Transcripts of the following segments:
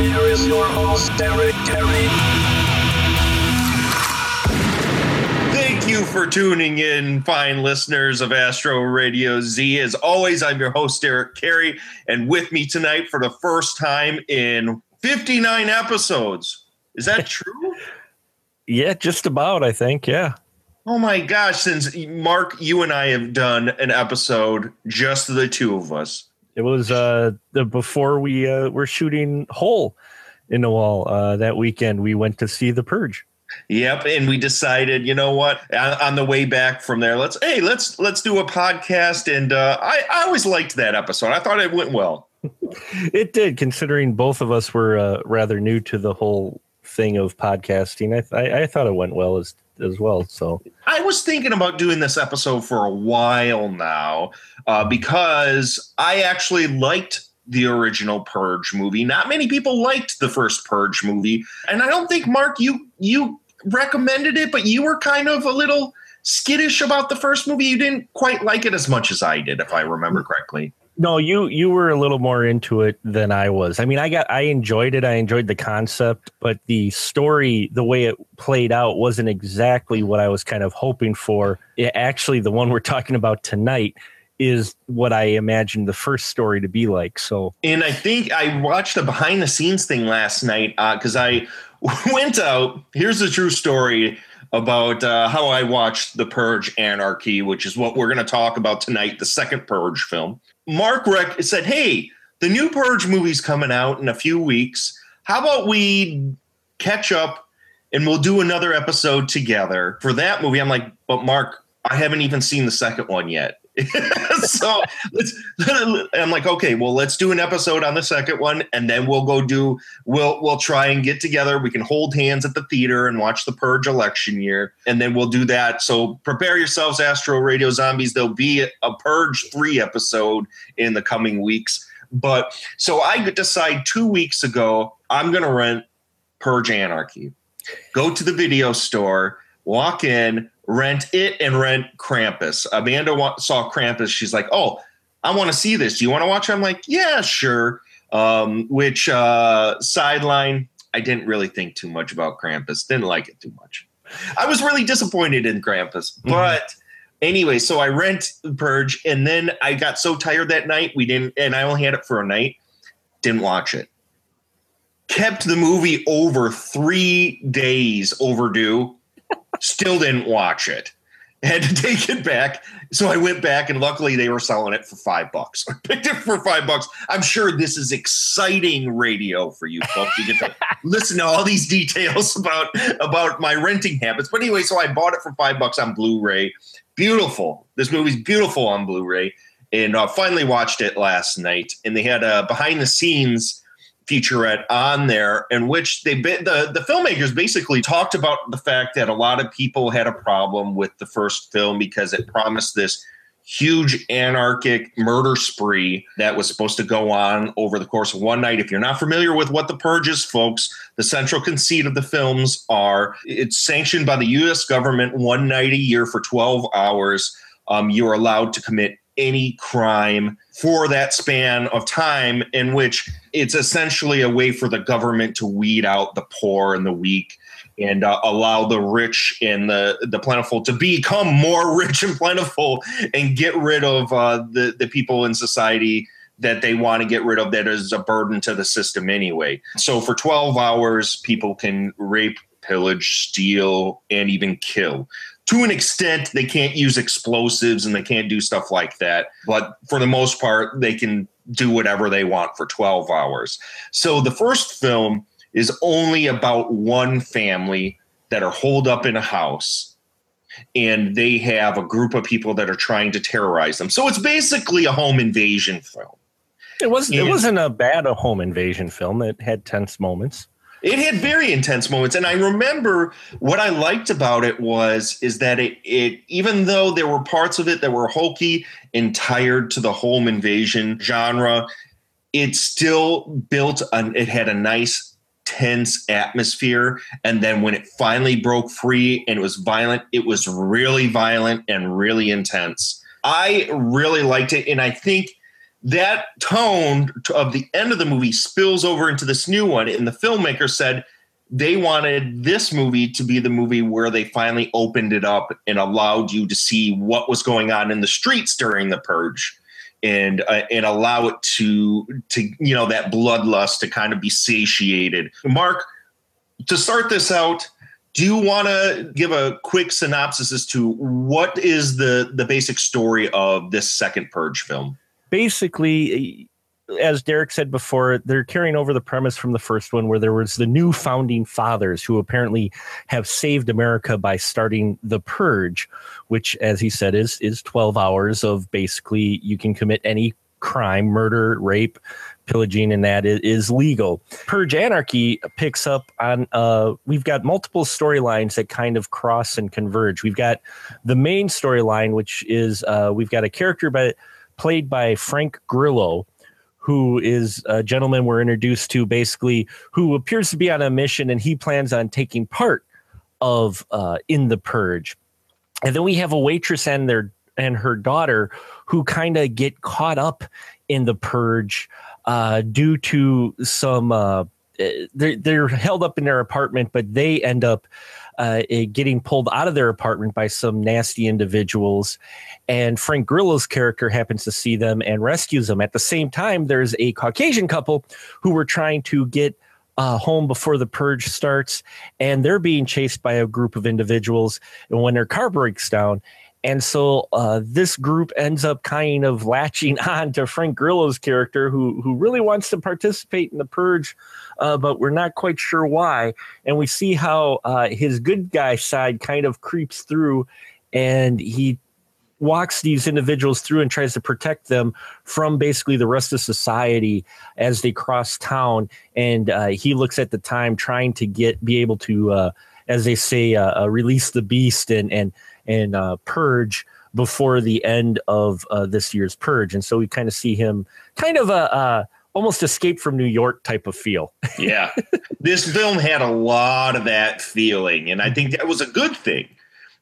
Here is your host, Derek Kerry. Thank you for tuning in, fine listeners of Astro Radio Z. As always, I'm your host, Eric Carey, and with me tonight for the first time in 59 episodes. Is that true? Yeah, just about, I think. Yeah. oh my gosh, since Mark, you and I have done an episode, just the two of us. It was uh the before we uh were shooting hole in the wall uh that weekend we went to see the purge. Yep, and we decided, you know what? On, on the way back from there, let's hey, let's let's do a podcast. And uh, I I always liked that episode. I thought it went well. It did considering both of us were uh, rather new to the whole thing of podcasting. I, I I thought it went well as as well. So I was thinking about doing this episode for a while now uh, because I actually liked the original Purge movie. Not many people liked the first Purge movie, and I don't think Mark you you recommended it, but you were kind of a little skittish about the first movie. You didn't quite like it as much as I did, if I remember correctly. No, you you were a little more into it than I was. I mean, I got I enjoyed it. I enjoyed the concept, but the story, the way it played out, wasn't exactly what I was kind of hoping for. It, actually, the one we're talking about tonight is what I imagined the first story to be like. So And I think I watched a behind the scenes thing last night because I went out. Here's the true story about uh, how I watched The Purge Anarchy, which is what we're going to talk about tonight, the second Purge film. Mark Rec said, Hey, the new Purge movie's coming out in a few weeks. How about we catch up and we'll do another episode together for that movie? I'm like, But Mark, I haven't even seen the second one yet. so let's I'm like, okay, well, let's do an episode on the second one, and then we'll go do we'll we'll try and get together. We can hold hands at the theater and watch the purge election year, and then we'll do that. So prepare yourselves, Astro Radio Zombies. There'll be a Purge 3 episode in the coming weeks. But so I decide two weeks ago, I'm gonna rent Purge Anarchy. Go to the video store, walk in, rent it and rent Krampus. Amanda wa- saw Krampus. She's like, "Oh, I want to see this. Do you want to watch?" it? I'm like, "Yeah, sure." Um, which uh, sideline? I didn't really think too much about Krampus. Didn't like it too much. I was really disappointed in Krampus, but. Anyway, so I rent Purge, and then I got so tired that night we didn't, and I only had it for a night. Didn't watch it. Kept the movie over three days overdue still didn't watch it. Had to take it back. So I went back and luckily they were selling it for five bucks. I picked it for five bucks. I'm sure this is exciting radio for you folks. You get to listen to all these details about about my renting habits. But anyway, so I bought it for five bucks on Blu-ray. Beautiful. This movie's beautiful on Blu-ray. And uh, finally watched it last night. And they had a behind the scenes featurette on there in which they the the filmmakers basically talked about the fact that a lot of people had a problem with the first film because it promised this huge anarchic murder spree that was supposed to go on over the course of one night. If you're not familiar with what the purge is, folks, the central conceit of the films are it's sanctioned by the US government one night a year for 12 hours. Um, you're allowed to commit any crime for that span of time in which it's essentially a way for the government to weed out the poor and the weak and uh, allow the rich and the, the plentiful to become more rich and plentiful and get rid of uh, the, the people in society that they want to get rid of that is a burden to the system anyway. So for 12 hours, people can rape, pillage, steal, and even kill to an extent they can't use explosives and they can't do stuff like that but for the most part they can do whatever they want for 12 hours so the first film is only about one family that are holed up in a house and they have a group of people that are trying to terrorize them so it's basically a home invasion film it was it And- wasn't a bad a home invasion film. It had tense moments. It had very intense moments, and I remember what I liked about it was is that it it even though there were parts of it that were hokey and tired to the home invasion genre, it still built an it had a nice tense atmosphere. And then when it finally broke free and it was violent it was really violent and really intense. I really liked it and i think that tone of the end of the movie spills over into this new one. And the filmmaker said they wanted this movie to be the movie where they finally opened it up and allowed you to see what was going on in the streets during the purge and uh, and allow it to to you know that bloodlust to kind of be satiated. Mark, to start this out, do you want to give a quick synopsis as to what is the the basic story of this second purge film? Basically as Derek said before, they're carrying over the premise from the first one where there was the new founding fathers who apparently have saved America by starting the purge, which as he said is is 12 hours of basically you can commit any crime, murder, rape, pillaging and that is, legal. Purge Anarchy picks up on uh we've got multiple storylines that kind of cross and converge. We've got the main storyline which is uh we've got a character by played by Frank Grillo, who is a gentleman we're introduced to basically who appears to be on a mission and he plans on taking part of uh, in the purge. And then we have a waitress and their and her daughter who kind of get caught up in the purge uh, due to some uh, they're, they're held up in their apartment, but they end up uh, getting pulled out of their apartment by some nasty individuals. And Frank Grillo's character happens to see them and rescues them. At the same time, there's a Caucasian couple who were trying to get uh, home before the purge starts, and they're being chased by a group of individuals. And when their car breaks down, and so uh, this group ends up kind of latching on to Frank Grillo's character, who who really wants to participate in the purge, uh, but we're not quite sure why. And we see how uh, his good guy side kind of creeps through, and he walks these individuals through and tries to protect them from basically the rest of society as they cross town. And uh, he looks at the time trying to get be able to, uh, as they say, uh, release the beast and and and uh, purge before the end of uh, this year's purge. And so we kind of see him kind of a almost escape from New York type of feel. yeah. This film had a lot of that feeling. And I mm-hmm. think that was a good thing.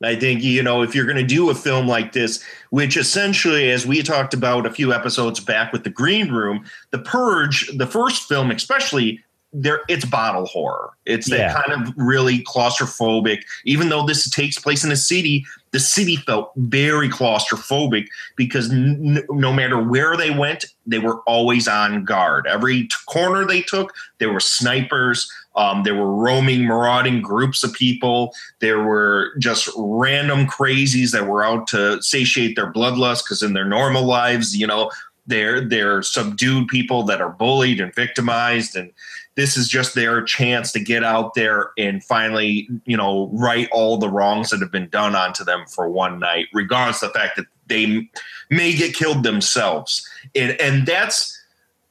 I think, you know, if you're going to do a film like this, which essentially, as we talked about a few episodes back with The Green Room, The Purge, the first film, especially there it's bottle horror. It's yeah. that kind of really claustrophobic. Even though this takes place in a city, the city felt very claustrophobic because n- no matter where they went, they were always on guard. Every t- corner they took, there were snipers. Um, there were roaming, marauding groups of people. There were just random crazies that were out to satiate their bloodlust because in their normal lives, you know, they're they're subdued people that are bullied and victimized and this is just their chance to get out there and finally, you know, right all the wrongs that have been done onto them for one night, regardless of the fact that they may get killed themselves. And and that's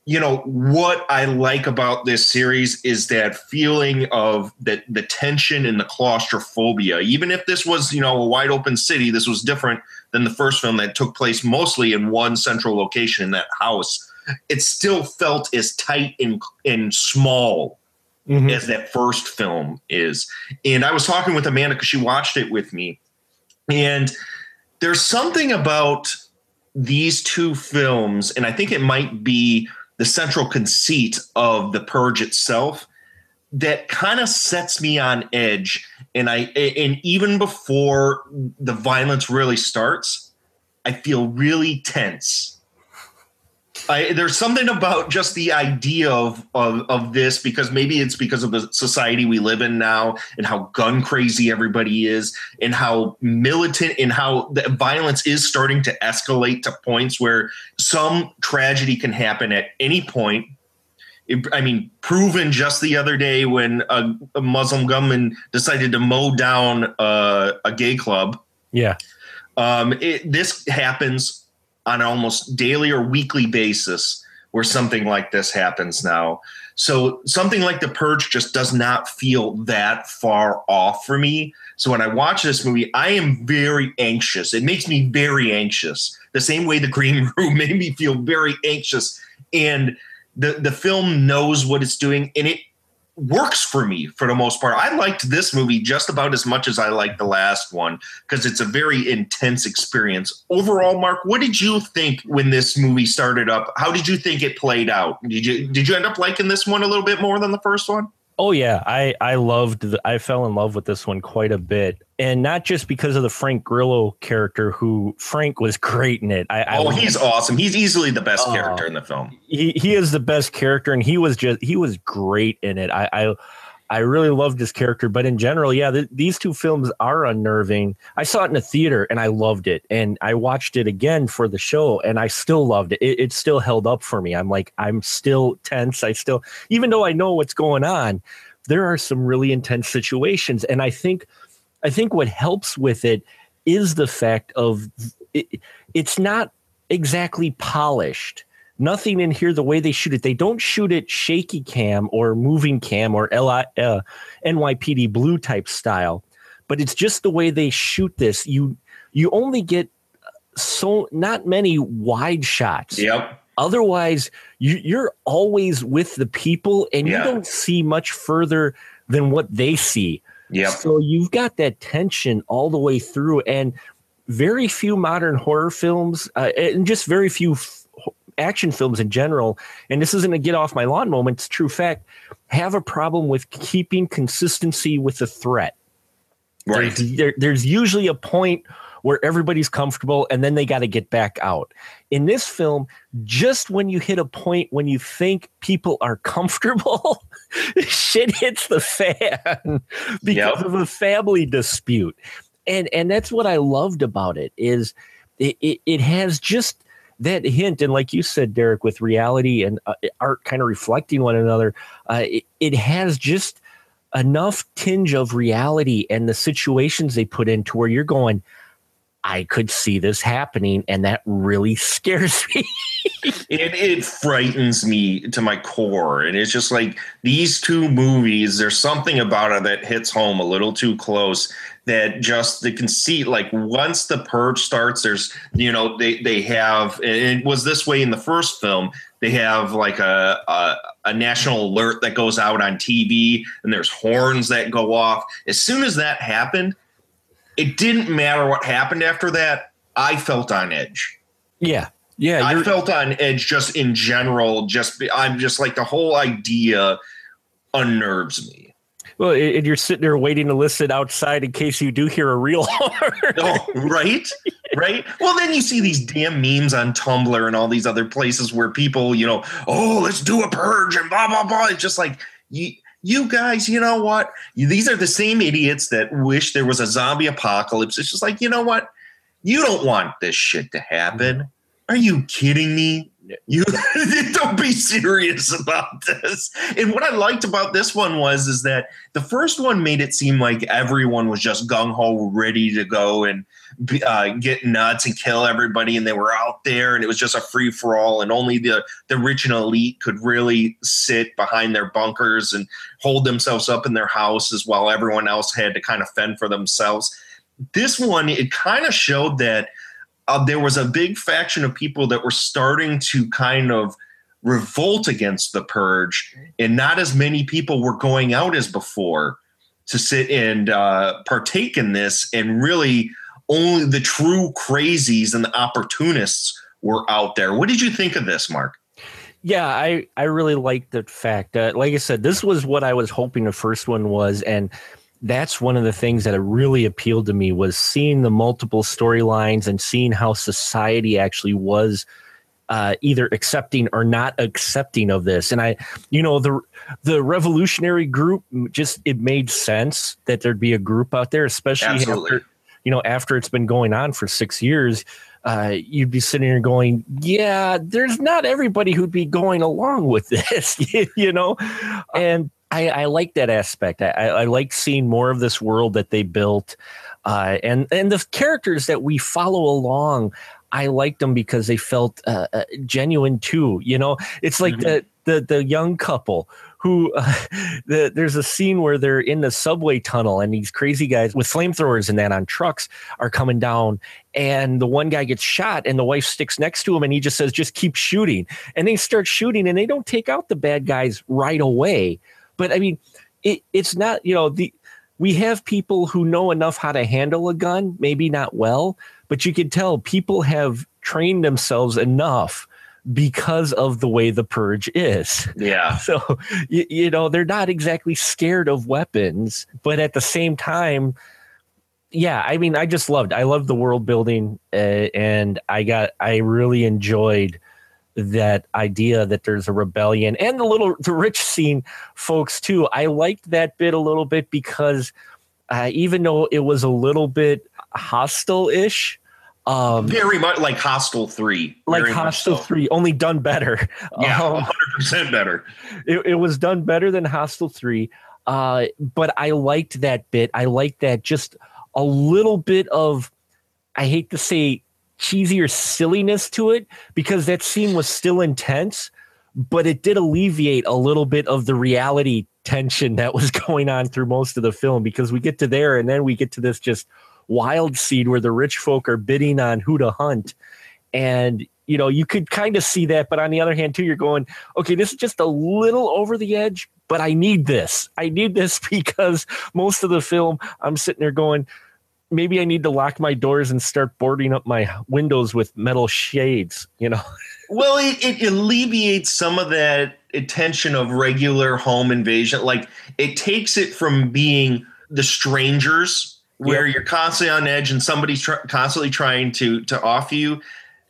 you know what I like about this series is that feeling of that the tension and the claustrophobia. Even if this was you know a wide open city, this was different than the first film that took place mostly in one central location in that house it still felt as tight and and small mm-hmm. as that first film is. And I was talking with Amanda because she watched it with me, and there's something about these two films, and I think it might be the central conceit of the purge itself that kind of sets me on edge and i and even before the violence really starts i feel really tense I, there's something about just the idea of, of of this because maybe it's because of the society we live in now and how gun crazy everybody is and how militant and how the violence is starting to escalate to points where some tragedy can happen at any point. I mean, proven just the other day when a, a Muslim gunman decided to mow down a, a gay club. Yeah. Um, it, this happens on almost daily or weekly basis where something like this happens now. So something like The Purge just does not feel that far off for me. So when I watch this movie, I am very anxious. It makes me very anxious. The same way the Green Room made me feel very anxious. And the the film knows what it's doing and it works for me for the most part. I liked this movie just about as much as I liked the last one because it's a very intense experience. Overall, Mark, what did you think when this movie started up? How did you think it played out? Did you did you end up liking this one a little bit more than the first one? Oh yeah, I I loved the, I fell in love with this one quite a bit, and not just because of the Frank Grillo character, who Frank was great in it. I, oh, I he's awesome. He's easily the best uh, character in the film. He he is the best character, and he was just he was great in it. I I I really loved his character, but in general, yeah, th- these two films are unnerving. I saw it in a theater and I loved it, and I watched it again for the show, and I still loved it. It, it still held up for me. I'm like, I'm still tense. I still, even though I know what's going on, there are some really intense situations, and I think, I think what helps with it is the fact of it, it's not exactly polished nothing in here the way they shoot it. They don't shoot it shaky cam or moving cam or LI, uh, NYPD blue type style, but it's just the way they shoot this. You you only get so not many wide shots. Yep. Otherwise, you, you're always with the people, and you don't see much further than what they see. Yeah. So you've got that tension all the way through, and very few modern horror films, uh, and just very few action films in general, and this isn't a get off my lawn moment, it's true fact, have a problem with keeping consistency with the threat. Right. There's, there, there's usually a point where everybody's comfortable and then they got to get back out. In this film, just when you hit a point when you think people are comfortable, shit hits the fan because yep. of a family dispute. And and that's what I loved about it is it, it, it has just that hint, and like you said, Derek, with reality and uh, art kind of reflecting one another, uh, it, it has just enough tinge of reality and the situations they put into where you're going, I could see this happening, and that really scares me. it it frightens me to my core, and it's just like these two movies. There's something about it that hits home a little too close. That just the conceit, like once the purge starts, there's you know they they have. it was this way in the first film. They have like a, a a national alert that goes out on TV, and there's horns that go off. As soon as that happened it didn't matter what happened after that. I felt on edge. Yeah. Yeah. I felt on edge just in general. Just, I'm just like the whole idea unnerves me. Well, and you're sitting there waiting to listen outside in case you do hear a real horn. oh, right, right. Well, then you see these damn memes on Tumblr and all these other places where people, you know, oh, let's do a purge and blah blah blah. It's just like you you guys, you know what? These are the same idiots that wish there was a zombie apocalypse. It's just like, you know what? You don't want this shit to happen. Are you kidding me? You don't be serious about this. And what I liked about this one was is that the first one made it seem like everyone was just gung ho, ready to go and uh, get nuts and kill everybody, and they were out there, and it was just a free for all, and only the the rich and elite could really sit behind their bunkers and hold themselves up in their houses while everyone else had to kind of fend for themselves. This one, it kind of showed that uh, there was a big faction of people that were starting to kind of revolt against the purge, and not as many people were going out as before to sit and uh, partake in this. And really, only the true crazies and the opportunists were out there. What did you think of this, Mark? Yeah, I I really liked the fact that, like I said, this was what I was hoping the first one was, and that's one of the things that really appealed to me was seeing the multiple storylines and seeing how society actually was uh, either accepting or not accepting of this. And I, you know, the the revolutionary group just it made sense that there'd be a group out there, especially Absolutely. after you know after it's been going on for six years. Uh, you'd be sitting here going, "Yeah, there's not everybody who'd be going along with this," you know, and I, I like that aspect. I, I like seeing more of this world that they built, uh, and and the characters that we follow along I liked them because they felt uh, uh, genuine too. You know, it's like mm-hmm. the the the young couple who uh, the, there's a scene where they're in the subway tunnel and these crazy guys with flamethrowers and that on trucks are coming down and the one guy gets shot and the wife sticks next to him and he just says just keep shooting and they start shooting and they don't take out the bad guys right away but i mean it, it's not you know the we have people who know enough how to handle a gun maybe not well but you can tell people have trained themselves enough because of the way the purge is. Yeah. So, you, you, know, they're not exactly scared of weapons, but at the same time, yeah, I mean, I just loved, I loved the world building uh, and I got, I really enjoyed that idea that there's a rebellion and the little, the rich scene folks too. I liked that bit a little bit because uh, even though it was a little bit hostile ish, um, very much like Hostel Three, like Hostel so. Three, only done better. Yeah, um, hundred percent better. It, it, was done better than Hostel Three, uh, but I liked that bit. I liked that just a little bit of, I hate to say cheesy or silliness to it because that scene was still intense, but it did alleviate a little bit of the reality tension that was going on through most of the film because we get to there and then we get to this just wild seed where the rich folk are bidding on who to hunt. And, you know, you could kind of see that. But on the other hand, too, you're going, okay, this is just a little over the edge, but I need this. I need this because most of the film, I'm sitting there going, maybe I need to lock my doors and start boarding up my windows with metal shades, you know? Well, it, it, alleviates some of that attention of regular home invasion. Like it takes it from being the strangers where yep. you're constantly on edge and somebody's tr- constantly trying to to off you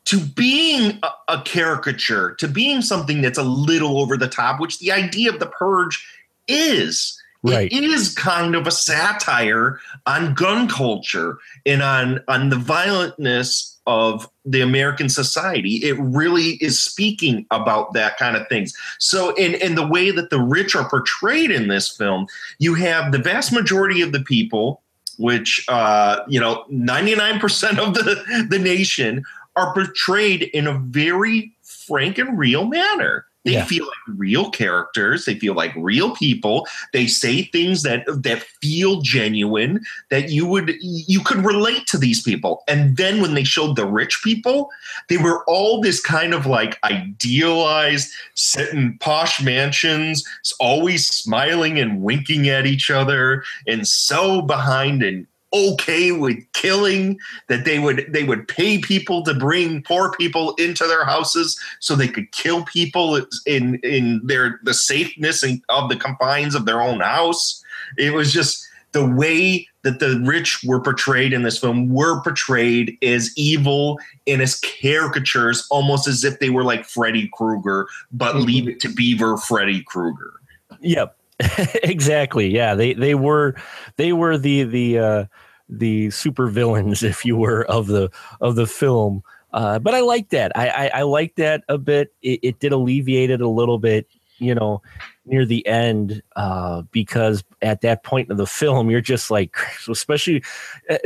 to being a, a, caricature to being something that's a little over the top which the idea of the purge is right. it is kind of a satire on gun culture and on on the violentness of the American society. It really is speaking about that kind of things. So, in, in the way that the rich are portrayed in this film, you have the vast majority of the people which uh, you know 99% of the, the nation are portrayed in a very frank and real manner they yeah. feel like real characters. They feel like real people. They say things that that feel genuine. That you would you could relate to these people. And then when they showed the rich people, they were all this kind of like idealized, sitting posh mansions, always smiling and winking at each other, and so behind and okay with killing that they would they would pay people to bring poor people into their houses so they could kill people in in their the safeness of the confines of their own house. It was just the way that the rich were portrayed in this film were portrayed as evil and as caricatures almost as if they were like Freddy Krueger but mm-hmm. leave it to Beaver Freddy Krueger. Yep exactly. Yeah, they they were they were the the uh, the super villains, if you were, of the of the film. Uh, but I like that. I, I, I like that a bit. It, it did alleviate it a little bit, you know, near the end, uh, because at that point of the film, you're just like, especially uh,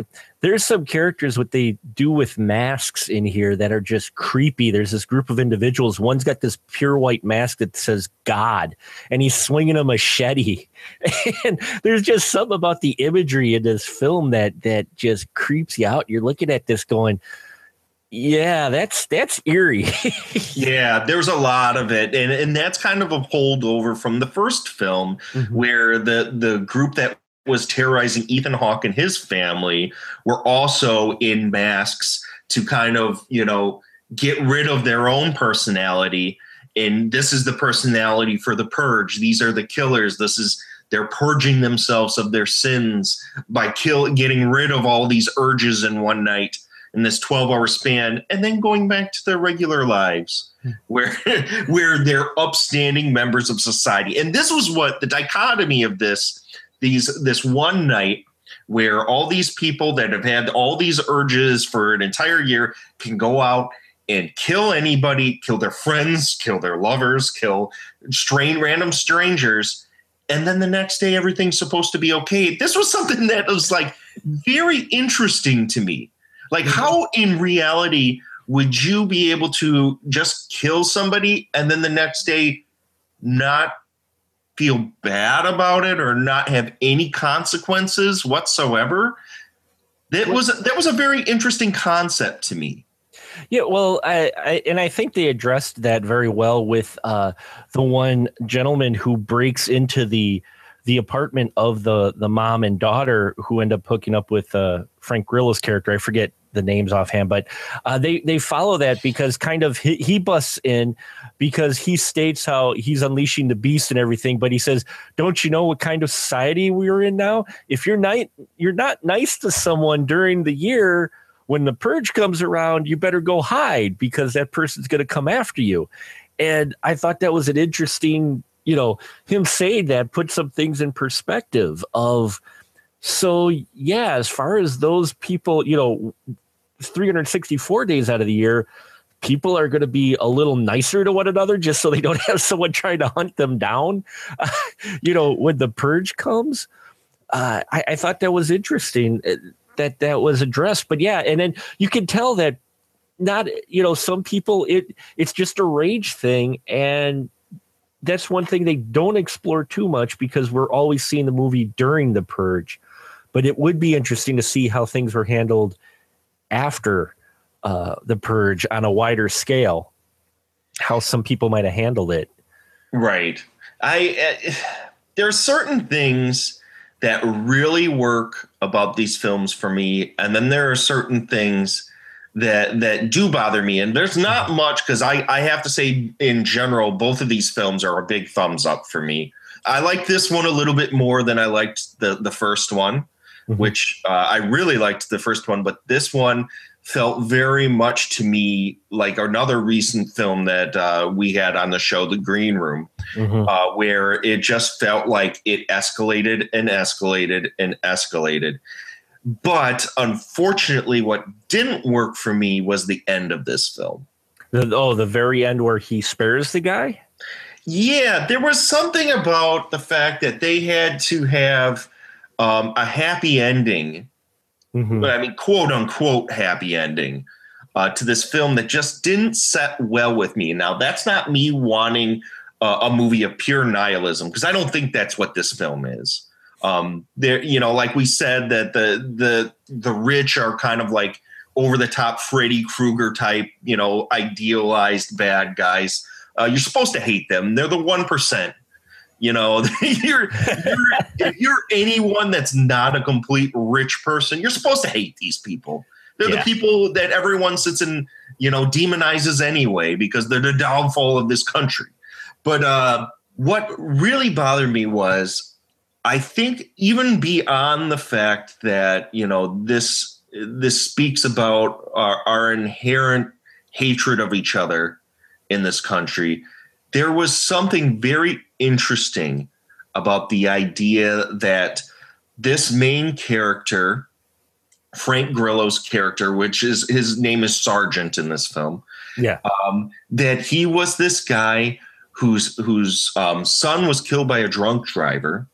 there's some characters what they do with masks in here that are just creepy. There's this group of individuals. One's got this pure white mask that says God, and he's swinging a machete. And there's just something about the imagery in this film that that just creeps you out. You're looking at this going, yeah, that's that's eerie. yeah, there's a lot of it, and and that's kind of a holdover from the first film, mm-hmm. where the the group that was terrorizing Ethan Hawke and his family were also in masks to kind of, you know, get rid of their own personality. And this is the personality for the purge. These are the killers. This is they're purging themselves of their sins by kill getting rid of all these urges in one night in this 12 hour span and then going back to their regular lives hmm. where where they're upstanding members of society and this was what the dichotomy of this these this one night where all these people that have had all these urges for an entire year can go out and kill anybody, kill their friends, kill their lovers, kill strain random strangers, and then the next day everything's supposed to be okay. This was something that was like very interesting to me. Like mm-hmm. how in reality would you be able to just kill somebody and then the next day not feel bad about it or not have any consequences whatsoever? That was that was a very interesting concept to me. Yeah, well, I, I, and I think they addressed that very well with uh, the one gentleman who breaks into the the apartment of the the mom and daughter who end up hooking up with uh, Frank Grillo's character. I forget the names offhand, but uh, they they follow that because kind of he, he busts in because he states how he's unleashing the beast and everything, but he says, "Don't you know what kind of society we're in now? If you're not you're not nice to someone during the year." When the purge comes around, you better go hide because that person's going to come after you. And I thought that was an interesting, you know, him saying that put some things in perspective of, so yeah, as far as those people, you know, 364 days out of the year, people are going to be a little nicer to one another just so they don't have someone trying to hunt them down. You know, when the purge comes, uh, I, I, thought that was interesting uh, that that was addressed. But yeah, and then you can tell that not you know some people it it's just a rage thing and that's one thing they don't explore too much because we're always seeing the movie during the purge but it would be interesting to see how things were handled after uh, the purge on a wider scale, how some people might have handled it. Right. I uh, there are certain things that really work about these films for me, and then there are certain things that that do bother me. And there's not much because I I have to say in general, both of these films are a big thumbs up for me. I like this one a little bit more than I liked the the first one mm-hmm. which uh, I really liked the first one, but this one felt very much to me like another recent film that uh, we had on the show, The Green Room, mm-hmm. uh, where it just felt like it escalated and escalated and escalated. But unfortunately, what didn't work for me was the end of this film. The, oh, the very end where he spares the guy? Yeah, there was something about the fact that they had to have um, a happy ending. Mm-hmm. I mean, quote unquote happy ending uh, to this film that just didn't set well with me. Now, that's not me wanting uh, a movie of pure nihilism because I don't think that's what this film is. Um, there, you know, like we said that the the the rich are kind of like over the top Freddy Krueger type, you know, idealized bad guys. Uh, you're supposed to hate them. They're the one percent. You know, you're, you're if you're anyone that's not a complete rich person, you're supposed to hate these people. They're yeah. the people that everyone sits and you know demonizes anyway because they're the downfall of this country. But uh, what really bothered me was, I think even beyond the fact that you know this this speaks about our, our inherent hatred of each other in this country there was something very interesting about the idea that this main character, Frank Grillo's character, which is his name is Sergeant in this film, yeah, um, that he was this guy whose whose um, son was killed by a drunk driver,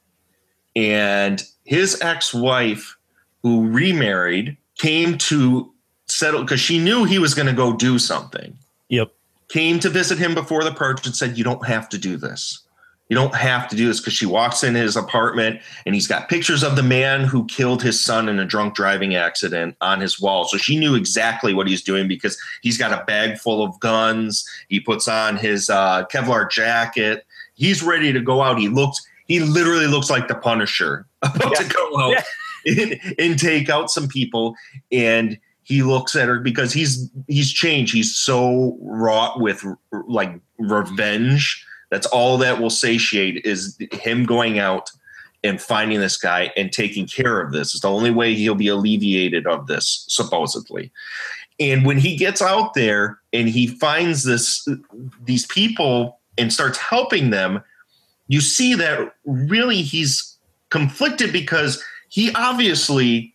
and his ex-wife, who remarried, came to settle because she knew he was going to go do something. Yep came to visit him before the purge and said, You don't have to do this. You don't have to do this because she walks in his apartment and he's got pictures of the man who killed his son in a drunk driving accident on his wall. So she knew exactly what he's doing because he's got a bag full of guns. He puts on his uh, Kevlar jacket. He's ready to go out. He looks, he literally looks like the Punisher about yeah. to go out yeah. and, and take out some people. And he looks at her because he's he's changed. He's so wrought with like revenge. That's all that will satiate is him going out and finding this guy and taking care of this. It's the only way he'll be alleviated of this, supposedly. And when he gets out there and he finds this these people and starts helping them, you see that really he's conflicted because he obviously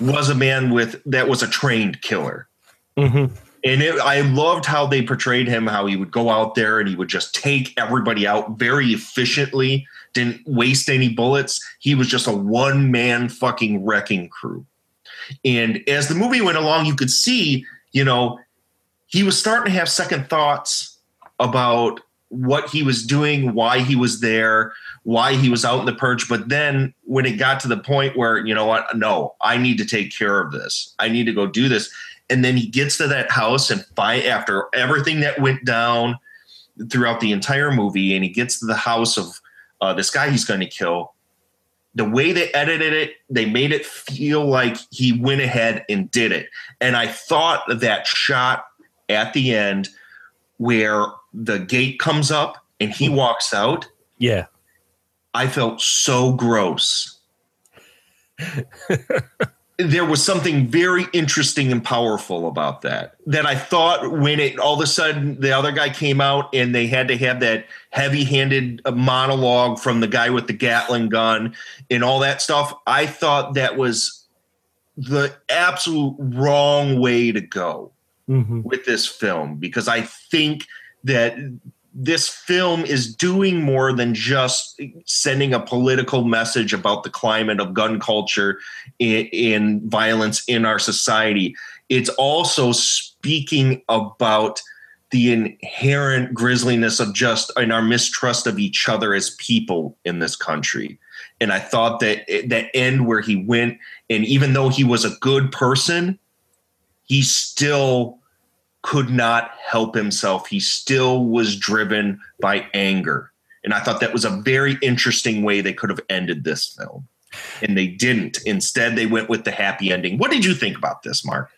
was a man with that was a trained killer. Mm-hmm. And it, I loved how they portrayed him, how he would go out there and he would just take everybody out very efficiently, didn't waste any bullets. He was just a one man fucking wrecking crew. And as the movie went along, you could see, you know, he was starting to have second thoughts about what he was doing, why he was there, why he was out in the purge. But then when it got to the point where, you know what, no, I need to take care of this. I need to go do this. And then he gets to that house and fight after everything that went down throughout the entire movie, and he gets to the house of uh, this guy he's going to kill. The way they edited it, they made it feel like he went ahead and did it. And I thought that shot at the end where the gate comes up and he walks out. Yeah. I felt so gross. there was something very interesting and powerful about that. That I thought when it all of a sudden the other guy came out and they had to have that heavy handed monologue from the guy with the Gatling gun and all that stuff. I thought that was the absolute wrong way to go mm-hmm. with this film because I think that this film is doing more than just sending a political message about the climate of gun culture in, violence in our society. It's also speaking about the inherent grisliness of just and our mistrust of each other as people in this country. And I thought that that end where he went, and even though he was a good person, he still could not help himself. He still was driven by anger. And I thought that was a very interesting way they could have ended this film. And they didn't. Instead, they went with the happy ending. What did you think about this, Mark?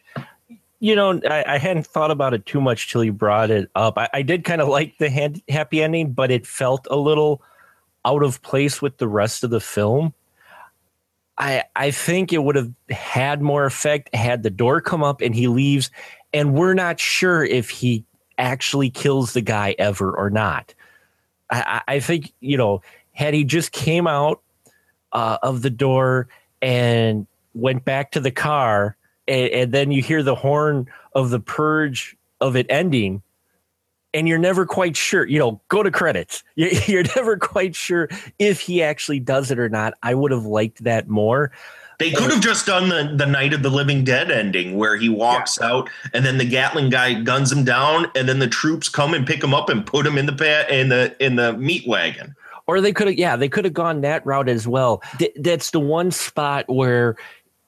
You know, I, I hadn't thought about it too much till you brought it up. I, I did kind of like the hand, happy ending, but it felt a little out of place with the rest of the film. I I think it would have had more effect had the door come up and he leaves and we're not sure if he actually kills the guy ever or not. I, I think you know, had he just came out uh, of the door and went back to the car, and, and then you hear the horn of the purge of it ending, and you're never quite sure. You know, go to credits. You're never quite sure if he actually does it or not. I would have liked that more. They could have just done the, the Night of the Living Dead ending where he walks yeah. out and then the Gatling guy guns him down and then the troops come and pick him up and put him in the pa- in the in the meat wagon. Or they could have yeah, they could have gone that route as well. Th- that's the one spot where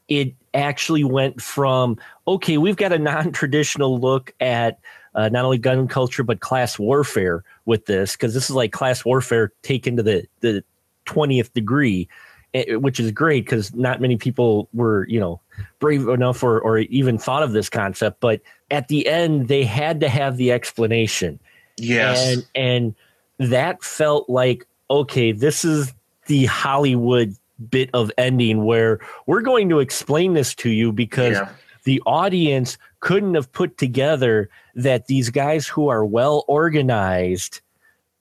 it actually went from okay, we've got a non-traditional look at uh, not only gun culture but class warfare with this because this is like class warfare taken to the the 20th degree Eh, which is great because not many people were, you know, brave enough or, or even thought of this concept. But at the end, they had to have the explanation. Yes. And, and that felt like, okay, this is the Hollywood bit of ending where we're going to explain this to you because yeah. the audience couldn't have put together that these guys who are well organized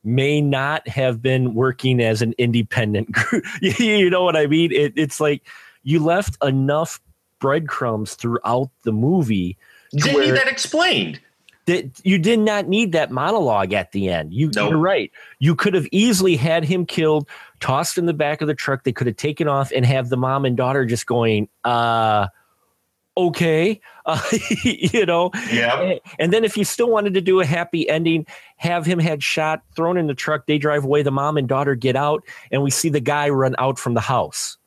may not have been working as an independent group. you know what I mean? It, it's like you left enough breadcrumbs throughout the movie. Didn't need that explained. That you did not need that monologue at the end. You, nope. You're right. You could have easily had him killed, tossed in the back of the truck. They could have taken off and have the mom and daughter just going, uh, okay uh, you know? Yeah. And then if you still wanted to do a happy ending have him had shot thrown in the truck they drive away the mom and daughter get out and we see the guy run out from the house.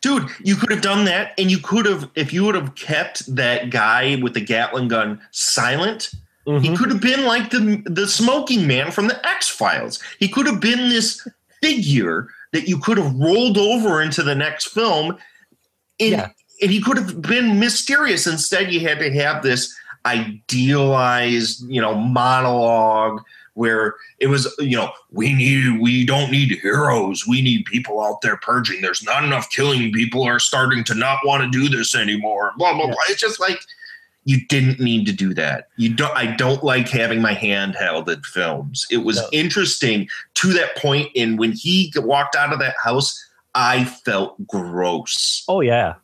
Dude you could have done that and you could have if you would have kept that guy with the gatling gun silent mm-hmm. he could have been like the the smoking man from the x files he could have been this figure that you could have rolled over into the next film in yeah and he could have been mysterious. Instead, you had to have this idealized, you know, monologue where it was, you know, we need, we don't need heroes. We need people out there purging. There's not enough killing. People are starting to not want to do this anymore. Blah blah yeah. blah. It's just like you didn't need to do that. You don't. I don't like having my hand held at films. It was no. interesting to that point, and when he walked out of that house, I felt gross. Oh yeah,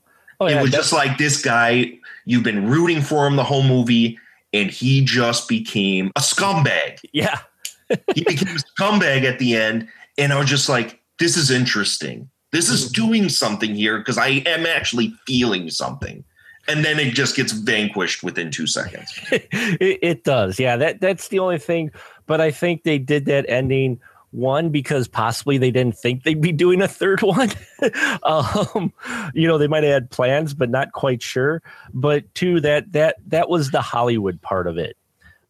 Oh, yeah, it was just like this guy, you've been rooting for him the whole movie, and he just became a scumbag. Yeah. he became a scumbag at the end. And I was just like, this is interesting. This is mm-hmm. doing something here because I am actually feeling something. and then it just gets vanquished within two seconds. it, it does. Yeah, that that's the only thing. But I think they did that ending one because possibly they didn't think they'd be doing a third one. um, you know, they might have had plans, but not quite sure. But two, that that that was the Hollywood part of it.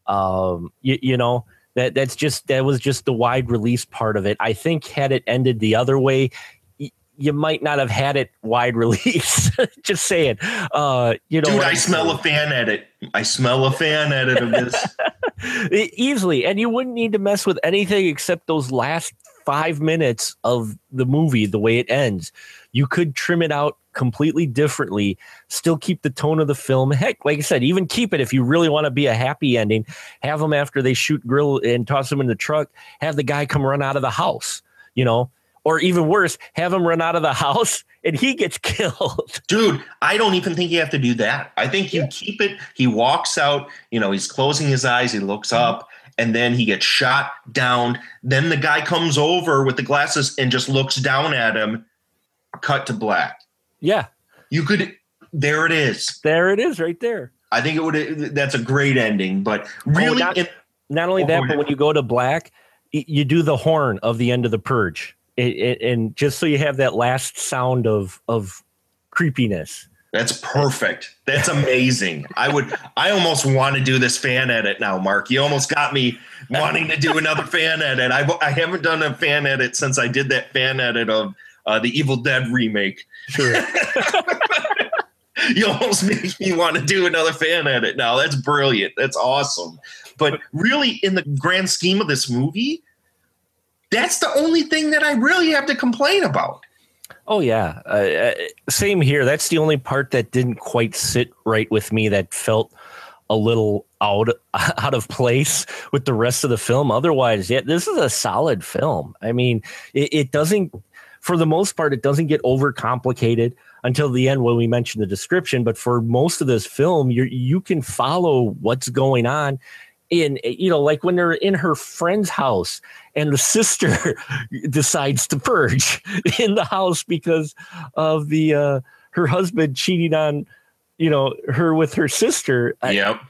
Um, you, you know, that that's just that was just the wide release part of it. I think had it ended the other way, you might not have had it wide release. Just saying. Uh, you know, dude, I smell a fan edit. I smell a fan edit of this easily, and you wouldn't need to mess with anything except those last five minutes of the movie. The way it ends, you could trim it out completely differently. Still keep the tone of the film. Heck, like I said, even keep it if you really want to be a happy ending. Have them after they shoot grill and toss them in the truck. Have the guy come run out of the house. You know, or even worse, have him run out of the house and he gets killed. Dude, I don't even think you have to do that. I think you yeah. keep it. He walks out, you know, he's closing his eyes, he looks mm-hmm. up, and then he gets shot down. Then the guy comes over with the glasses and just looks down at him. Cut to black. Yeah. You could, there it is. There it is right there. I think it would, that's a great ending, but oh, really, oh, not, in, not only oh, that, but when you go to black, you do the horn of the end of the purge it, it, and just so you have that last sound of of creepiness. That's perfect. That's amazing. I would. I almost want to do this fan edit now, Mark. You almost got me wanting to do another fan edit. I, I haven't done a fan edit since I did that fan edit of uh, the Evil Dead remake. Sure. you almost make me want to do another fan edit now. That's brilliant. That's awesome. But really, in the grand scheme of this movie, that's the only thing that I really have to complain about. Oh yeah, uh, uh, same here. That's the only part that didn't quite sit right with me. That felt a little out out of place with the rest of the film. Otherwise, yeah, this is a solid film. I mean, it, it doesn't, for the most part, it doesn't get overcomplicated until the end when we mention the description. But for most of this film, you you can follow what's going on in you know like when they're in her friend's house and the sister decides to purge in the house because of the uh her husband cheating on you know her with her sister. Yep.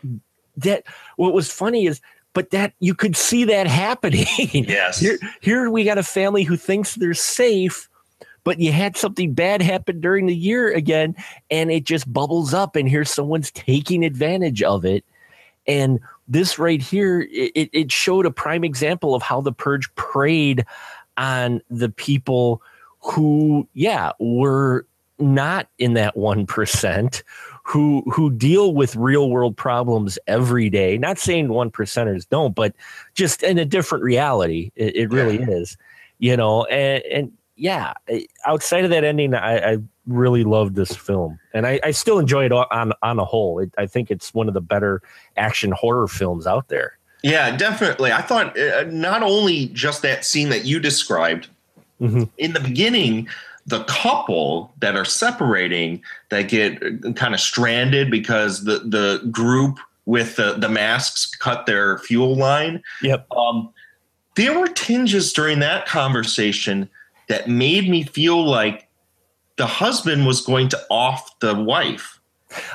That what was funny is but that you could see that happening. Yes. Here, here we got a family who thinks they're safe but you had something bad happen during the year again and it just bubbles up and here someone's taking advantage of it. And this right here, it, it showed a prime example of how the purge preyed on the people who, yeah, were not in that 1%, who who deal with real world problems every day. Not saying one percenters don't, but just in a different reality. It, it really yeah. is, you know. And, and yeah, outside of that ending, I, I really loved this film, and I, I still enjoy it on on a whole. It, I think it's one of the better action horror films out there. Yeah, definitely. I thought uh, not only just that scene that you described mm-hmm. in the beginning, the couple that are separating that get uh, kind of stranded because the the group with the, the masks cut their fuel line. Yep. Um, there were tinges during that conversation that made me feel like the husband was going to off the wife.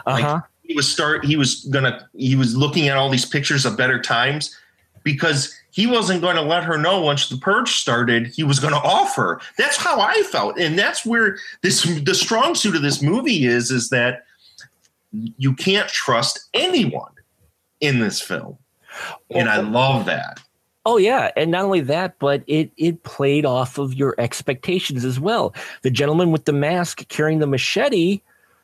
Uh-huh. Like he was start he was gonna he was looking at all these pictures of better times because he wasn't going to let her know once the purge started he was going to offer that's how i felt and that's where this the strong suit of this movie is is that you can't trust anyone in this film and i love that Oh yeah, and not only that, but it it played off of your expectations as well. The gentleman with the mask carrying the machete,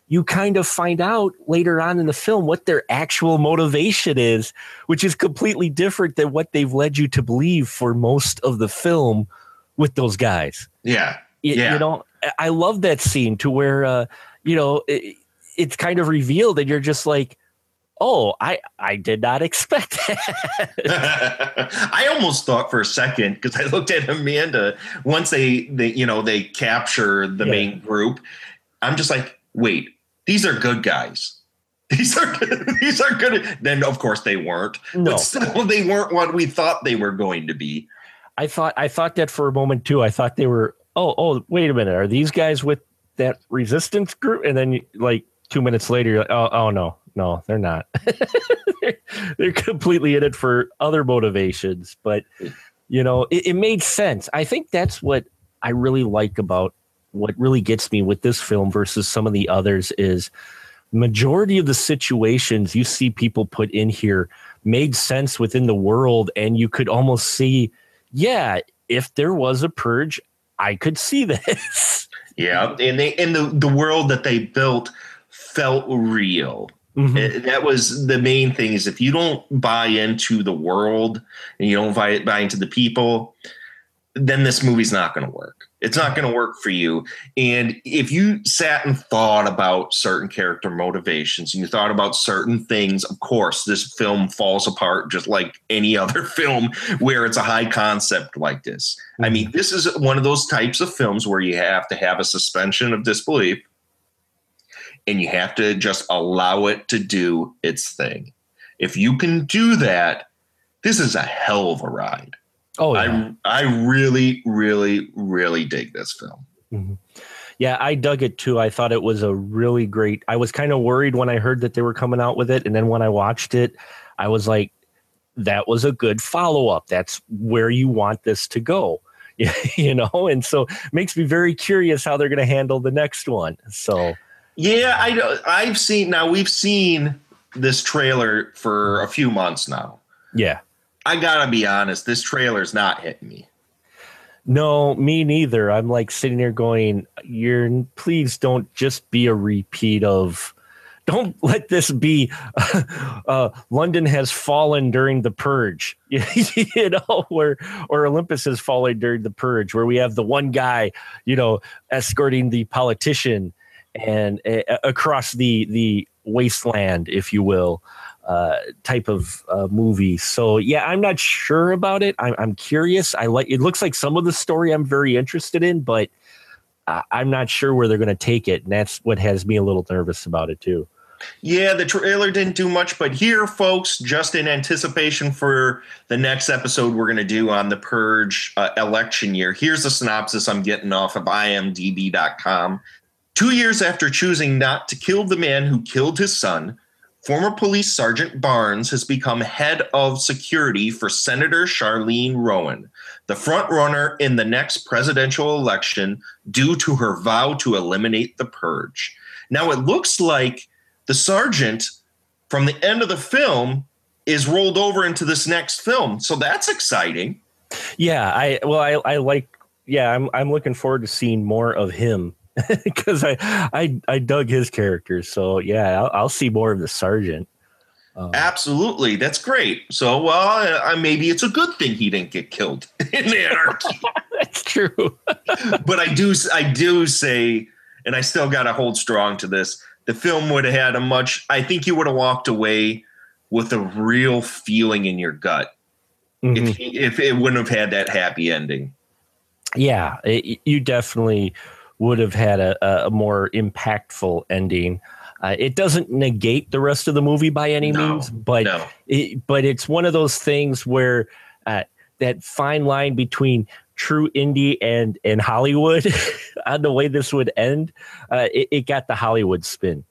you kind of find out later on in the film what their actual motivation is, which is completely different than what they've led you to believe for most of the film with those guys. Yeah. You, yeah. you know, I love that scene to where uh, you know, it, it's kind of revealed and you're just like oh, I I did not expect that. I almost thought for a second because I looked at Amanda once they they you know they capture the yeah. main group. I'm just like, wait, these are good guys. These are good. these are good. Then of course they weren't. No. But still, they weren't what we thought they were going to be. I thought I thought that for a moment too. I thought they were. Oh, oh, wait a minute. Are these guys with that resistance group? And then like two minutes later, you're like, oh, oh no, no, they're not. they're, they're completely in it for other motivations. But you know, it, it made sense. I think that's what I really like about what really gets me with this film versus some of the others is majority of the situations you see people put in here made sense within the world and you could almost see yeah if there was a purge i could see this Yeah, and they and the the world that they built felt real. Mhm. Uh, That was the main thing. Is if you don't buy into the world and you don't buy buy into the people, then this movie's not going to work. It's not going to work for you. And if you sat and thought about certain character motivations and you thought about certain things, of course, this film falls apart just like any other film where it's a high concept like this. I mean, this is one of those types of films where you have to have a suspension of disbelief and you have to just allow it to do its thing. If you can do that, this is a hell of a ride. oh yeah. I I really, really, really dig this film. Mm-hmm. Yeah, I dug it too. I thought it was a really great. I was kind of worried when I heard that they were coming out with it, and then when I watched it, I was like, "That was a good follow up. That's where you want this to go." you know, and so makes me very curious how they're going to handle the next one. So Yeah, I don't- I've seen now we've seen this trailer for a few months now. yeah, I gotta be honest, this trailer's not hitting me. no, me neither. I'm like sitting there going, "You're please don't just be a repeat of." Don't let this be. Uh, London has fallen during the purge, you know, where or Olympus has fallen during the purge, where we have the one guy, you know, escorting the politician and uh, across the the wasteland, if you will, uh, type of uh, movie. So yeah, I'm not sure about it. I'm, I'm curious. I like. It looks like some of the story I'm very interested in, but I I'm not sure where they're going to take it, and that's what has me a little nervous about it too. Yeah, the trailer didn't do much, but here, folks, just in anticipation for the next episode we're going to do on the Purge uh, election year, here's the synopsis I'm getting off of imdb.com. Two years after choosing not to kill the man who killed his son, former police sergeant Barnes has become head of security for Senator Charlene Roan, the front runner in the next presidential election due to her vow to eliminate the purge. Now, it looks like the sergeant from the end of the film is rolled over into this next film. So that's exciting. Yeah, I well, I I like. Yeah, I'm I'm looking forward to seeing more of him because I I I dug his character. So yeah, I'll, I'll see more of the sergeant. Um, Absolutely. That's great. So, well, uh, maybe it's a good thing he didn't get killed in anarchy. that's true. but I do, I do say, and I still got to hold strong to this. The film would have had a much. I think you would have walked away with a real feeling in your gut Mhm. if if it wouldn't have had that happy ending. yeah, it, you definitely would have had a, a more impactful ending. Uh, it doesn't negate the rest of the movie by any No, means, but no. it, but it's one of those things where uh, that fine line between true indie and and Hollywood on the way this would end, uh, it, it got the Hollywood spin.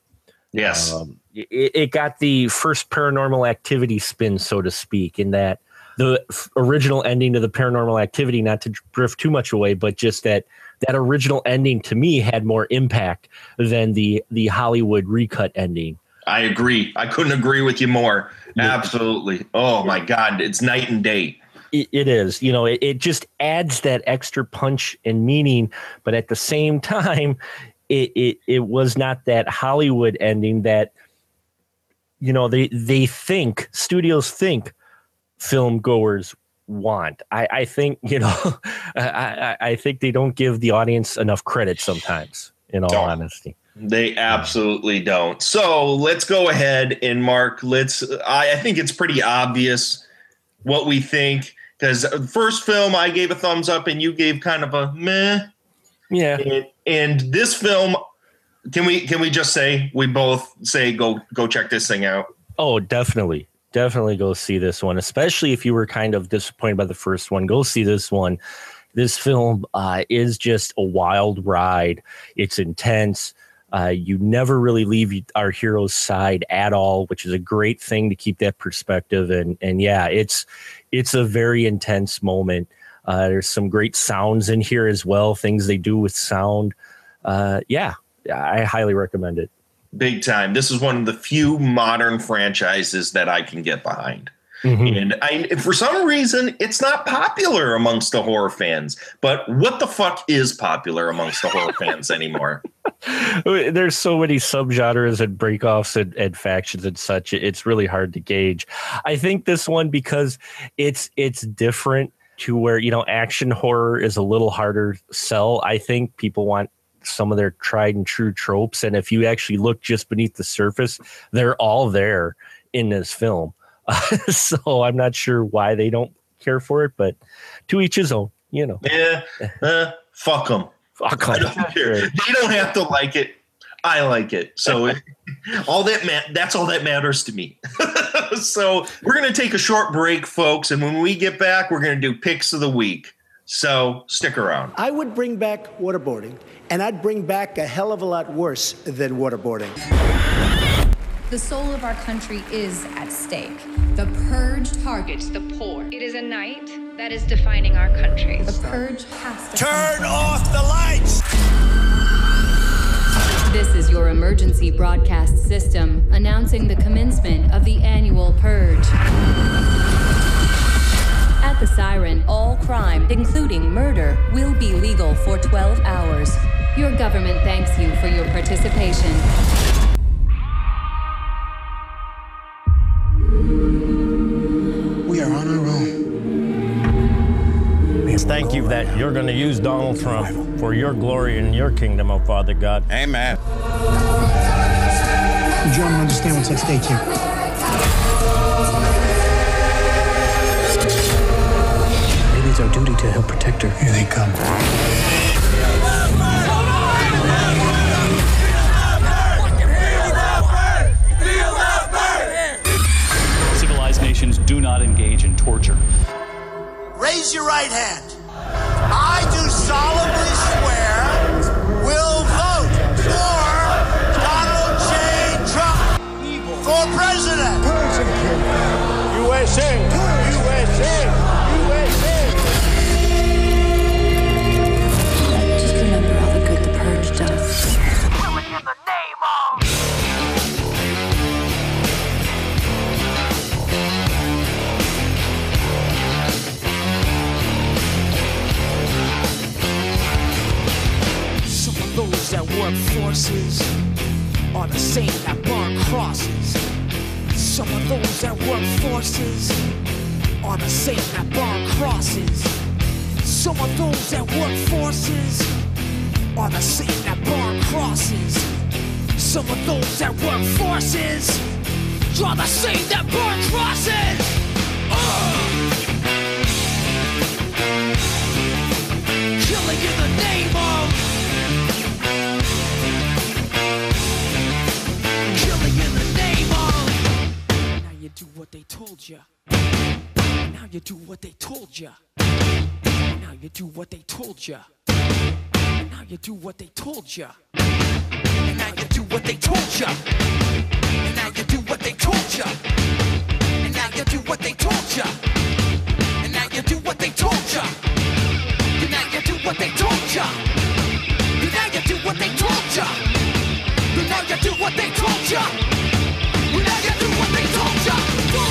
Yes. Um, it, it got the first paranormal activity spin, so to speak, in that the f- original ending to the paranormal activity, not to drift too much away, but just that that original ending to me had more impact than the the Hollywood recut ending. I agree. I couldn't agree with you more. Yeah. Absolutely. Oh my God, it's night and day. It, it is, you know, it, it just adds that extra punch and meaning, but at the same time, it it it was not that Hollywood ending that you know they they think studios think film goers want. I, I think you know I, I think they don't give the audience enough credit sometimes. In all No. honesty, They absolutely don't. So let's go ahead and mark. Let's. I, I think it's pretty obvious what we think because uh, first film I gave a thumbs up and you gave kind of a meh. yeah, And, and this film, can we can we just say we both say go go check this thing out? Oh, definitely. Definitely go see this one, especially if you were kind of disappointed by the first one. Go see this one. This film uh, is just a wild ride. It's intense. Uh, you never really leave our hero's side at all, which is a great thing to keep that perspective. And and yeah, it's it's a very intense moment. Uh, there's some great sounds in here as well, things they do with sound. Uh, yeah, I highly recommend it. Big time. This is one of the few modern franchises that I can get behind. Mm-hmm. And I, for some reason, it's not popular amongst the horror fans. But what the fuck is popular amongst the horror fans anymore? There's so many subgenres and breakoffs and, and factions and such. It's really hard to gauge. I think this one because it's it's different to where you know action horror is a little harder sell. I think people want some of their tried and true tropes, and if you actually look just beneath the surface, they're all there in this film. so I'm not sure why they don't care for it, but to each his own, you know. Yeah, uh, fuck them. Fuck them. I don't care. They don't have to like it. I like it. So it, all that ma- that's all that matters to me. so we're gonna take a short break, folks, and when we get back, we're gonna do picks of the week. So stick around. I would bring back waterboarding, and I'd bring back a hell of a lot worse than waterboarding. The soul of our country is at stake. The purge targets the poor. It is a night that is defining our country. The purge has to turn off the lights. This is your emergency broadcast system announcing the commencement of the annual purge. At the siren, all crime, including murder, will be legal for 12 hours. Your government thanks you for your participation. We are on our own. Thank you that you're going to use Donald Trump for your glory and your kingdom, oh Father God. Amen. You gentlemen understand what's at stake here. It's our duty to help protect her. Here they come. Civilized nations do not engage in torture. Raise your right hand. I do solemnly swear will vote for Donald J. Trump for president. USA, USA, forces are the same that burn crosses. Some of those that work forces are the same that burn crosses. Some of those that work forces are the same that burn crosses. Some of those that work forces are the same that burn crosses. Ugh. Killing in the name of what they told you. Now you do what they told you. Now you do what they told you. Now you do what they told you. Now you do what they told you. Now you do what they told you. And now you do what they told you. And now you do what they told you. And now you do what they told you. And now you do what they told you. And now you do what they told you.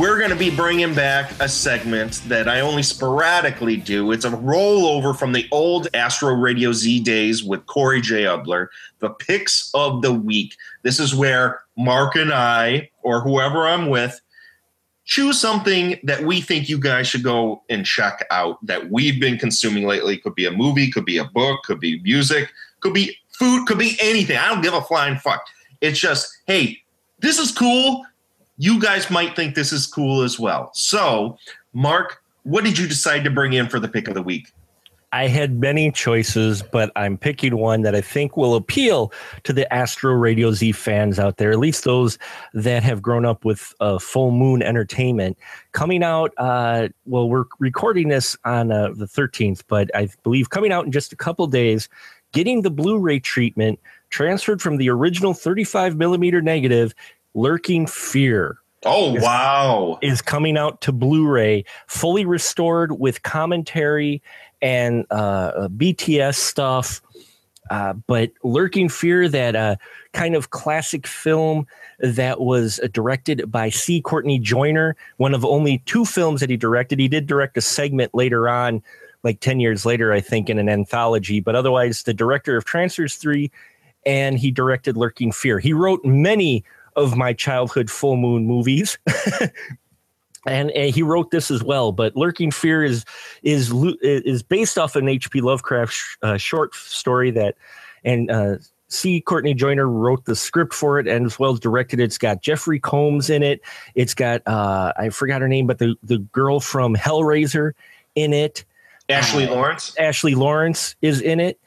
We're going to be bringing back a segment that I only sporadically do. It's a rollover from the old Astro Radio Z days with Corey J. Ubler, the picks of the week. This is where Mark and I, or whoever I'm with, choose something that we think you guys should go and check out that we've been consuming lately. Could be a movie, could be a book, could be music, could be food, could be anything. I don't give a flying fuck. It's just, hey, this is cool you guys might think this is cool as well. So, Mark, what did you decide to bring in for the pick of the week? I had many choices, but I'm picking one that I think will appeal to the Astro Radio Z fans out there, at least those that have grown up with uh, Full Moon Entertainment. Coming out, uh, well, we're recording this on uh, the 13th, but I believe coming out in just a couple days, getting the Blu ray treatment transferred from the original 35 millimeter negative, Lurking Fear. Oh is, wow! Is coming out to Blu-ray, fully restored with commentary and uh, BTS stuff. Uh, but Lurking Fear, that uh, kind of classic film that was directed by C. Courtney Joyner, one of only two films that he directed. He did direct a segment later on, like 10 years later, I think, in an anthology. But otherwise, the director of Trancers 3, and he directed Lurking Fear. He wrote many of my childhood full moon movies. and, and, he wrote this as well. But Lurking Fear is is is based off an H.P. Lovecraft sh- uh, short story that, and uh, C. Courtney Joyner wrote the script for it and as well as directed it. It's got Jeffrey Combs in it. It's got uh, I forgot her name, but the the girl from Hellraiser in it. Ashley Laurence. Ashley Laurence is in it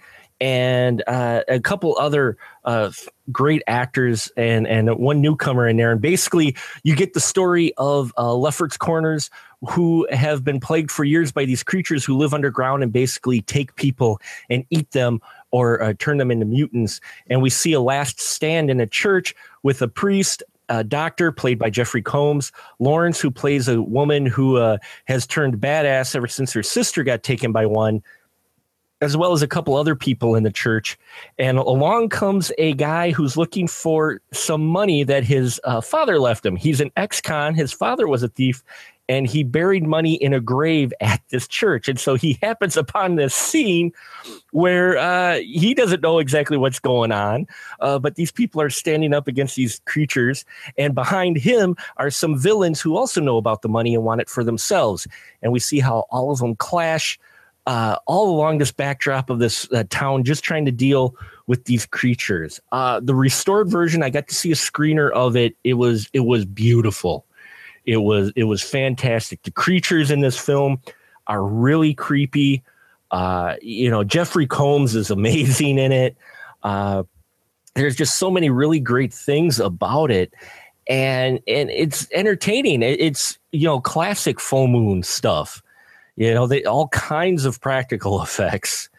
and uh, a couple other uh, great actors and and one newcomer in there. And basically, you get the story of uh, Lefferts Corners, who have been plagued for years by these creatures who live underground and basically take people and eat them or uh, turn them into mutants. And we see a last stand in a church with a priest. A doctor played by Jeffrey Combs, Laurence, who plays a woman who uh, has turned badass ever since her sister got taken by one, as well as a couple other people in the church. And along comes a guy who's looking for some money that his uh, father left him. He's an ex con, his father was a thief, and he buried money in a grave at this church. And so he happens upon this scene where uh, he doesn't know exactly what's going on, uh, but these people are standing up against these creatures. And behind him are some villains who also know about the money and want it for themselves. And we see how all of them clash uh, all along this backdrop of this uh, town, just trying to deal with these creatures. Uh, the restored version, I got to see a screener of it. It was it was beautiful. It was it was fantastic. The creatures in this film are really creepy. Uh, you know, Jeffrey Combs is amazing in it. Uh, there's just so many really great things about it, and and it's entertaining. It's you know classic full moon stuff you know, they all kinds of practical effects.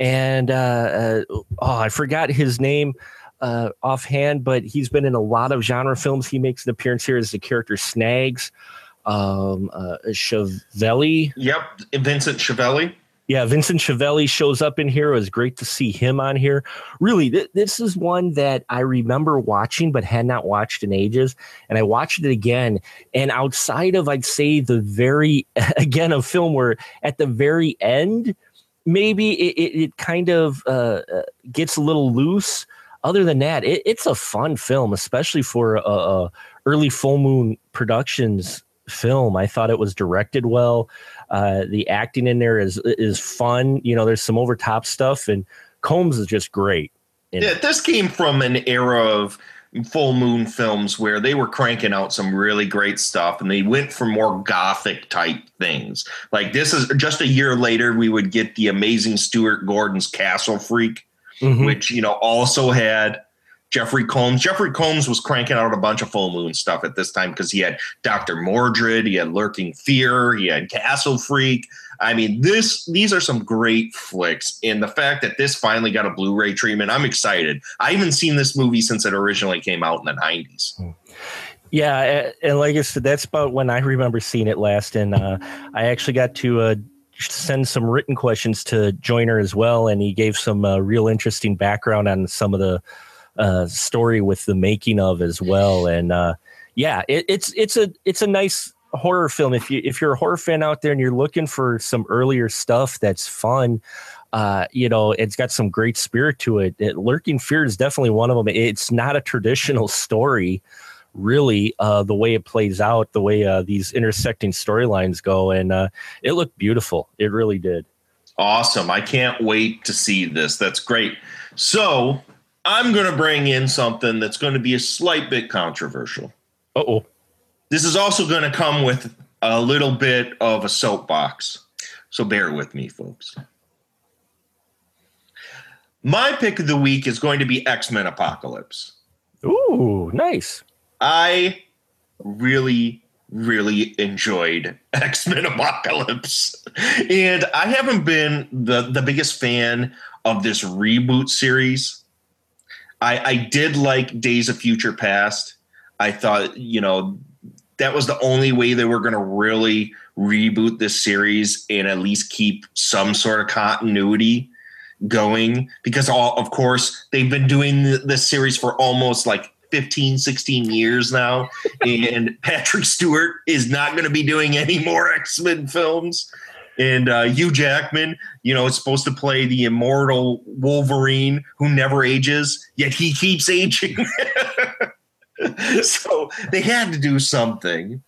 And uh, uh, oh, I forgot his name uh, offhand, but he's been in a lot of genre films. He makes an appearance here as the character Snags, um, uh, Schiavelli. Yep, Vincent Schiavelli yeah, Vincent Schiavelli shows up in here. It was great to see him on here. Really, th- this is one that I remember watching, but had not watched in ages. And I watched it again. And outside of, I'd say, the very, again, a film where at the very end, maybe it, it, it kind of uh, uh gets a little loose. Other than that, it, it's a fun film, especially for a, a early full moon productions film. I thought it was directed well. Uh, the acting in there is is fun. You know, there's some over top stuff, and Combs is just great. Yeah, this came from an era of full moon films where they were cranking out some really great stuff and they went for more gothic type things. Like this is just a year later we would get the amazing Stuart Gordon's Castle Freak, mm-hmm. which you know also had Jeffrey Combs. Jeffrey Combs was cranking out a bunch of full moon stuff at this time because he had Dr. Mordrid, he had Lurking Fear, he had Castle Freak. I mean, this these are some great flicks. And the fact that this finally got a Blu-ray treatment, I'm excited. I haven't seen this movie since it originally came out in the 90s. Yeah, and like I said, that's about when I remember seeing it last. And uh, I actually got to uh, send some written questions to Joyner as well, and he gave some uh, real interesting background on some of the uh, story with the making of as well. And uh, yeah, it, it's it's a it's a nice horror film. If you if you're a horror fan out there and you're looking for some earlier stuff that's fun, uh, you know, it's got some great spirit to it. it. Lurking Fear is definitely one of them. It's not a traditional story, really, uh, the way it plays out, the way uh, these intersecting storylines go, and uh, it looked beautiful. It really did. Awesome! I can't wait to see this. That's great. So I'm going to bring in something that's going to be a slight bit controversial. oh. This is also going to come with a little bit of a soapbox. So bear with me, folks. My pick of the week is going to be X Men Apocalypse. Ooh, nice. I really, really enjoyed X Men Apocalypse, and I haven't been the the biggest fan of this reboot series. I, I did like Days of Future Past. I thought, you know, that was the only way they were going to really reboot this series and at least keep some sort of continuity going because all of course they've been doing this series for almost like 15 16 years now and patrick stewart is not going to be doing any more x-men films and uh, hugh jackman you know is supposed to play the immortal wolverine who never ages yet he keeps aging so they had to do something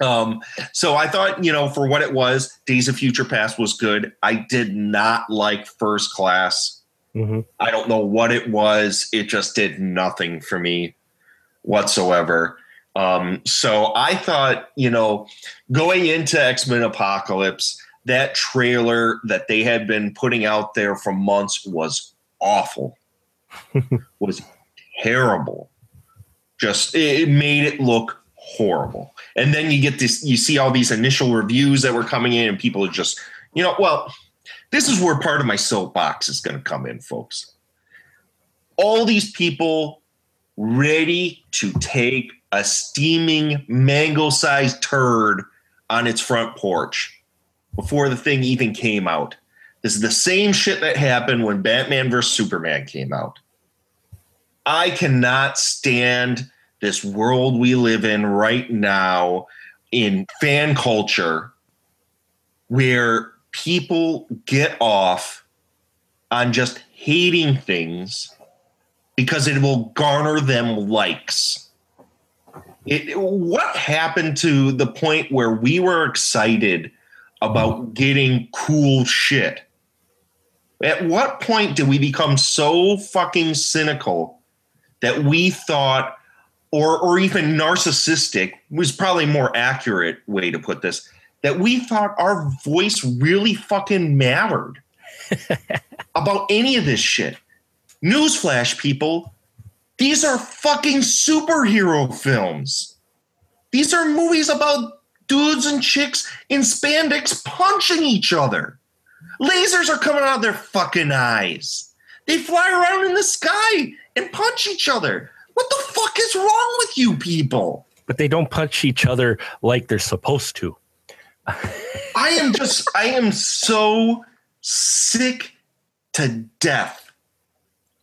um, so I thought, you know, for what it was, Days of Future Past was good. I did not like First Class. Mm-hmm. I don't know what it was. It just did nothing for me whatsoever. Um, so I thought, you know, going into X Men Apocalypse, that trailer that they had been putting out there for months was awful, was terrible. Just it made it look horrible. And then you get this, you see all these initial reviews that were coming in, and people are just, you know, well, this is where part of my soapbox is going to come in, folks. All these people ready to take a steaming mango sized turd on its front porch before the thing even came out. This is the same shit that happened when Batman vs. Superman came out. I cannot stand this world we live in right now in fan culture where people get off on just hating things because it will garner them likes. It, what happened to the point where we were excited about getting cool shit? At what point did we become so fucking cynical that we thought or or even narcissistic was probably more accurate way to put this that we thought our voice really fucking mattered about any of this shit. Newsflash, people, these are fucking superhero films. These are movies about dudes and chicks in spandex punching each other. Lasers are coming out of their fucking eyes. They fly around in the sky and punch each other. What the fuck is wrong with you people? But they don't punch each other like they're supposed to. I am just, I am so sick to death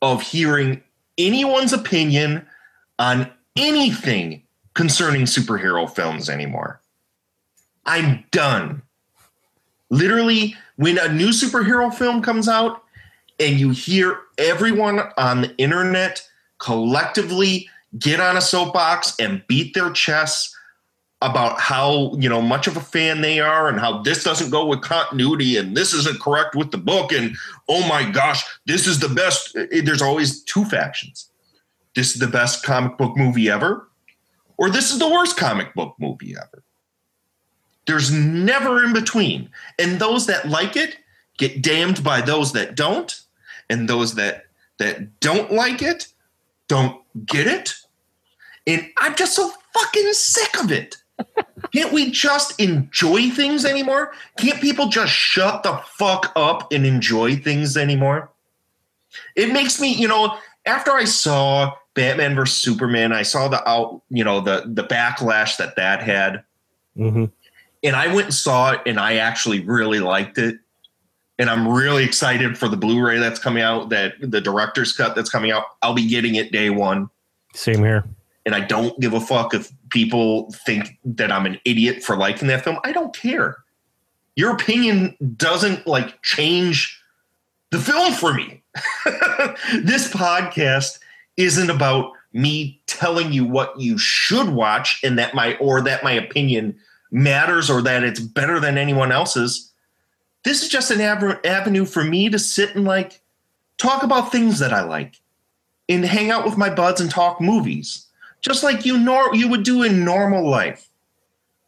of hearing anyone's opinion on anything concerning superhero films anymore. I'm done. Literally, when a new superhero film comes out and you hear everyone on the internet collectively get on a soapbox and beat their chests about how you know much of a fan they are and how this doesn't go with continuity and this isn't correct with the book. And oh my gosh this is the best. There's always two factions. This is the best comic book movie ever or this is the worst comic book movie ever. There's never in between. And those that like it get damned by those that don't. And those that that don't like it don't get it. And I'm just so fucking sick of it. Can't we just enjoy things anymore? Can't people just shut the fuck up and enjoy things anymore? It makes me, you know, after I saw Batman vs Superman, I saw the out, you know, the the backlash that that had, mm-hmm. and I went and saw it, and I actually really liked it and I'm really excited for the Blu-ray that's coming out. That the director's cut that's coming out. I'll be getting it day one. Same here. And I don't give a fuck if people think that I'm an idiot for liking that film. I don't care. Your opinion doesn't like change the film for me. this podcast isn't about me telling you what you should watch and that my or that my opinion matters or that it's better than anyone else's this is just an av- avenue for me to sit and like talk about things that I like and hang out with my buds and talk movies, just like you nor you would do in normal life.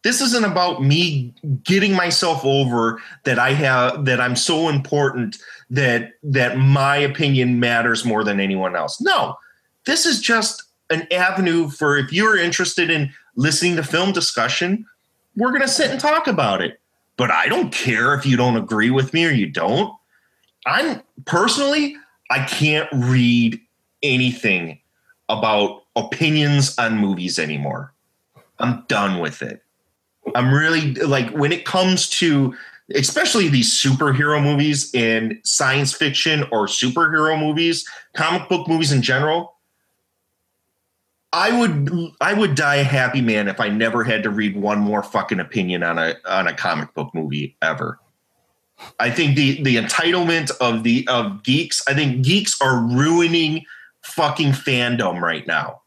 This isn't about me getting myself over that I have that I'm so important that that my opinion matters more than anyone else. No. This is just an avenue for if you're interested in listening to film discussion, we're going to sit and talk about it. But I don't care if you don't agree with me or you don't. I'm personally, I can't read anything about opinions on movies anymore. I'm done with it. I'm really like when it comes to especially these superhero movies and science fiction or superhero movies, comic book movies in general. I would I would die a happy man if I never had to read one more fucking opinion on a on a comic book movie ever. I think the the entitlement of the of geeks, I think geeks are ruining fucking fandom right now.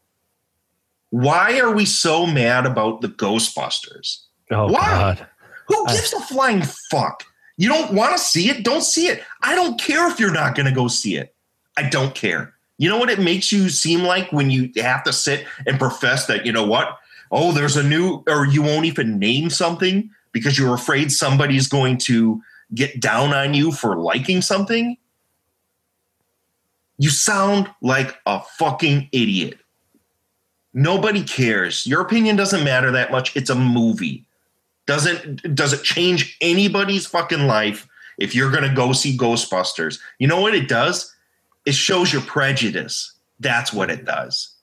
Why are we so mad about the Ghostbusters? Oh Why? God. Who gives a flying fuck? You don't want to see it? Don't see it. I don't care if you're not going to go see it. I don't care. You know what it makes you seem like when you have to sit and profess that, you know what? Oh, there's a new, or you won't even name something because you're afraid somebody's going to get down on you for liking something? You sound like a fucking idiot. Nobody cares. Your opinion doesn't matter that much. It's a movie. Doesn't does it change anybody's fucking life if you're going to go see Ghostbusters? You know what it does? It shows your prejudice. That's what it does.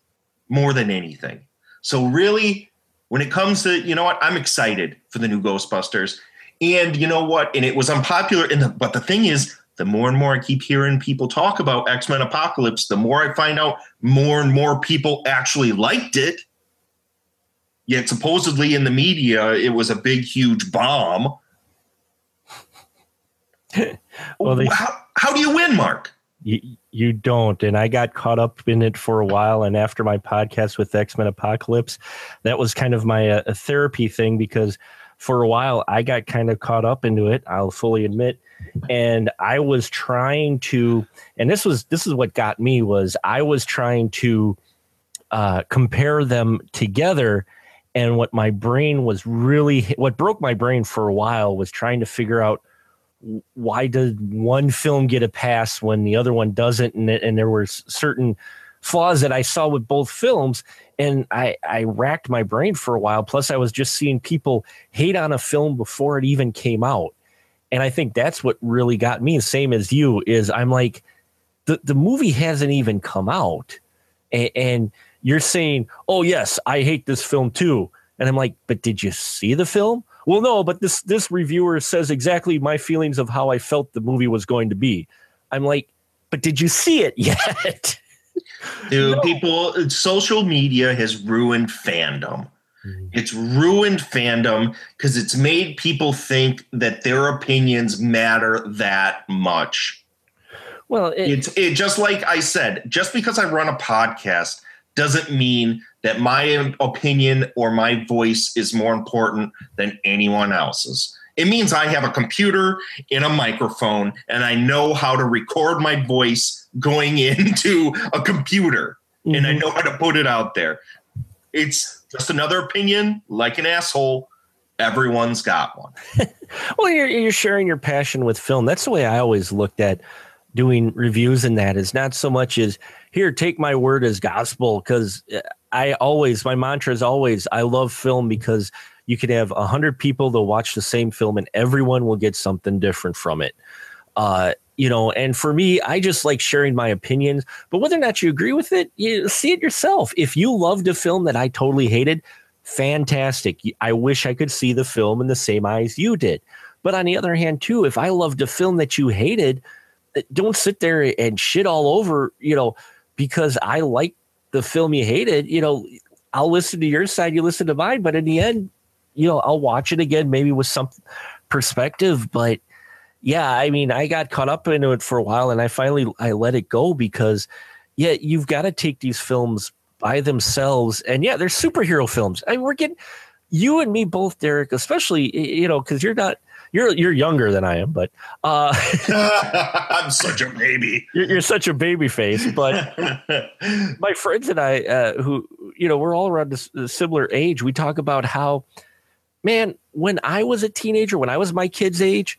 More than anything. So really when it comes to, you know what? I'm excited for the new Ghostbusters. And you know what? And it was unpopular in the but the thing is the more and more I keep hearing people talk about X Men Apocalypse, the more I find out more and more people actually liked it. Yet supposedly in the media, it was a big, huge bomb. Well, they- how, how do you win, Mark? You, you don't. And I got caught up in it for a while. And after my podcast with X Men Apocalypse, that was kind of my uh, therapy thing because for a while I got kind of caught up into it. I'll fully admit. And I was trying to, and this was this is what got me was I was trying to uh, compare them together. And what my brain was really, what broke my brain for a while was trying to figure out why did one film get a pass when the other one doesn't? And, and there were certain flaws that i saw with both films. And I, I racked my brain for a while. Plus i was just seeing people hate on a film before it even came out and i think that's what really got me same as you is i'm like the, the movie hasn't even come out. And, and you're saying oh yes i hate this film too. And i'm like but did you see the film? Well no but this this reviewer says exactly my feelings of how i felt the movie was going to be. I'm like but did you see it yet? Dude, people, social media has ruined fandom. Mm-hmm. It's ruined fandom because it's made people think that their opinions matter that much. well it, It's it just like I said, just because I run a podcast doesn't mean that my opinion or my voice is more important than anyone else's. It means I have a computer and a microphone and I know how to record my voice going into a computer and I mm-hmm. know how to put it out there. It's just another opinion, like an asshole. Everyone's got one. well you're, you're sharing your passion with film that's the way i always looked at doing reviews and that is not so much as here take my word as gospel because i always my mantra is always i love film because you could have a hundred people that watch the same film and everyone will get something different from it uh you know and for me i just like sharing my opinions but whether or not you agree with it you see it yourself. If you loved a film that i totally hated fantastic. I wish i could see the film in the same eyes you did. But on the other hand too if i loved a film that you hated uh, don't sit there and shit all over you know because i like the film you hated you know i'll listen to your side you listen to mine but in the end you know i'll watch it again maybe with some perspective but yeah i mean i got caught up into it for a while and i finally i let it go because yeah you've got to take these films by themselves and yeah they're superhero films I mean, we're getting you and me both derek especially you know because you're not you're you're younger than i am but uh I'm such a baby. you're, you're such a baby face but my friends and i uh, who you know we're all around this, this similar age we talk about how man, when I was a teenager, when I was my kid's age,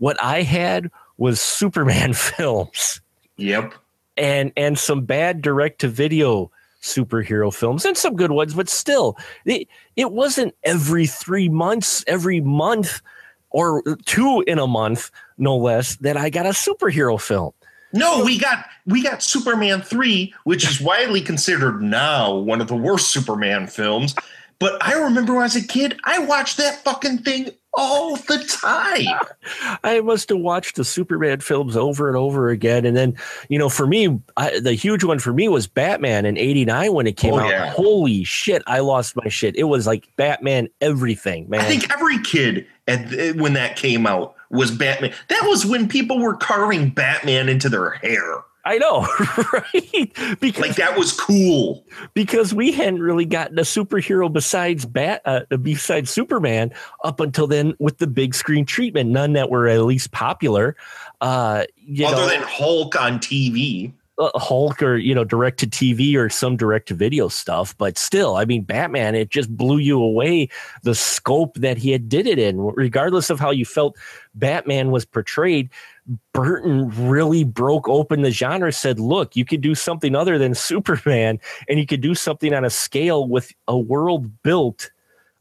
what I had was Superman films. Yep. And and some bad direct to video superhero films and some good ones, but still, it, it wasn't every three months, every month or two in a month, no less, that I got a superhero film. No, we got we got Superman 3, which is widely considered now one of the worst Superman films. But I remember as a kid, I watched that fucking thing all the time. I must have watched the Superman films over and over again. And then, you know, for me, I, the huge one for me was Batman in 89 when it came Oh, out. yeah. Holy shit, I lost my shit. It was like Batman everything, man. I think every kid at, when that came out was Batman. That was when people were carving Batman into their hair. I know, right? Because like that was cool. Because we hadn't really gotten a superhero besides Bat, uh, besides Superman, up until then with the big screen treatment. None that were at least popular. Uh, you Other know, than Hulk on TV. Uh, Hulk or you know direct to TV or some direct to video stuff, but still, I mean, Batman it just blew you away the scope that he had did it in, regardless of how you felt Batman was portrayed. Burton really broke open the genre. Said, "Look, you could do something other than Superman, and you could do something on a scale with a world built."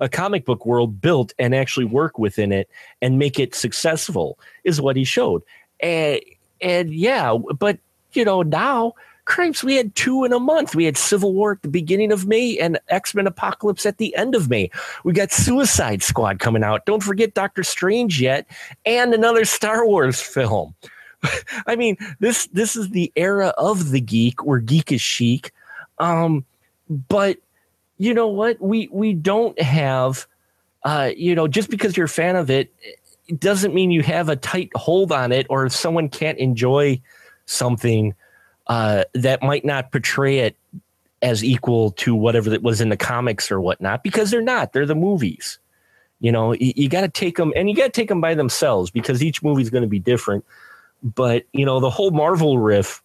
a comic book world built and actually work within it and make it successful is what he showed. And and yeah, but you know, now crimes we had two in a month. We had Civil War at the beginning of May and X-Men Apocalypse at the end of May. We got Suicide Squad coming out. Don't forget Doctor Strange yet and another Star Wars film. I mean, this this is the era of the geek where geek is chic. Um, but you know what? We we don't have uh, you know, just because you're a fan of it, it doesn't mean you have a tight hold on it or someone can't enjoy something uh, that might not portray it as equal to whatever that was in the comics or whatnot because they're not. They're the movies. You know, you, you got to take them and you got to take them by themselves because each movie is going to be different. But, you know, the whole Marvel riff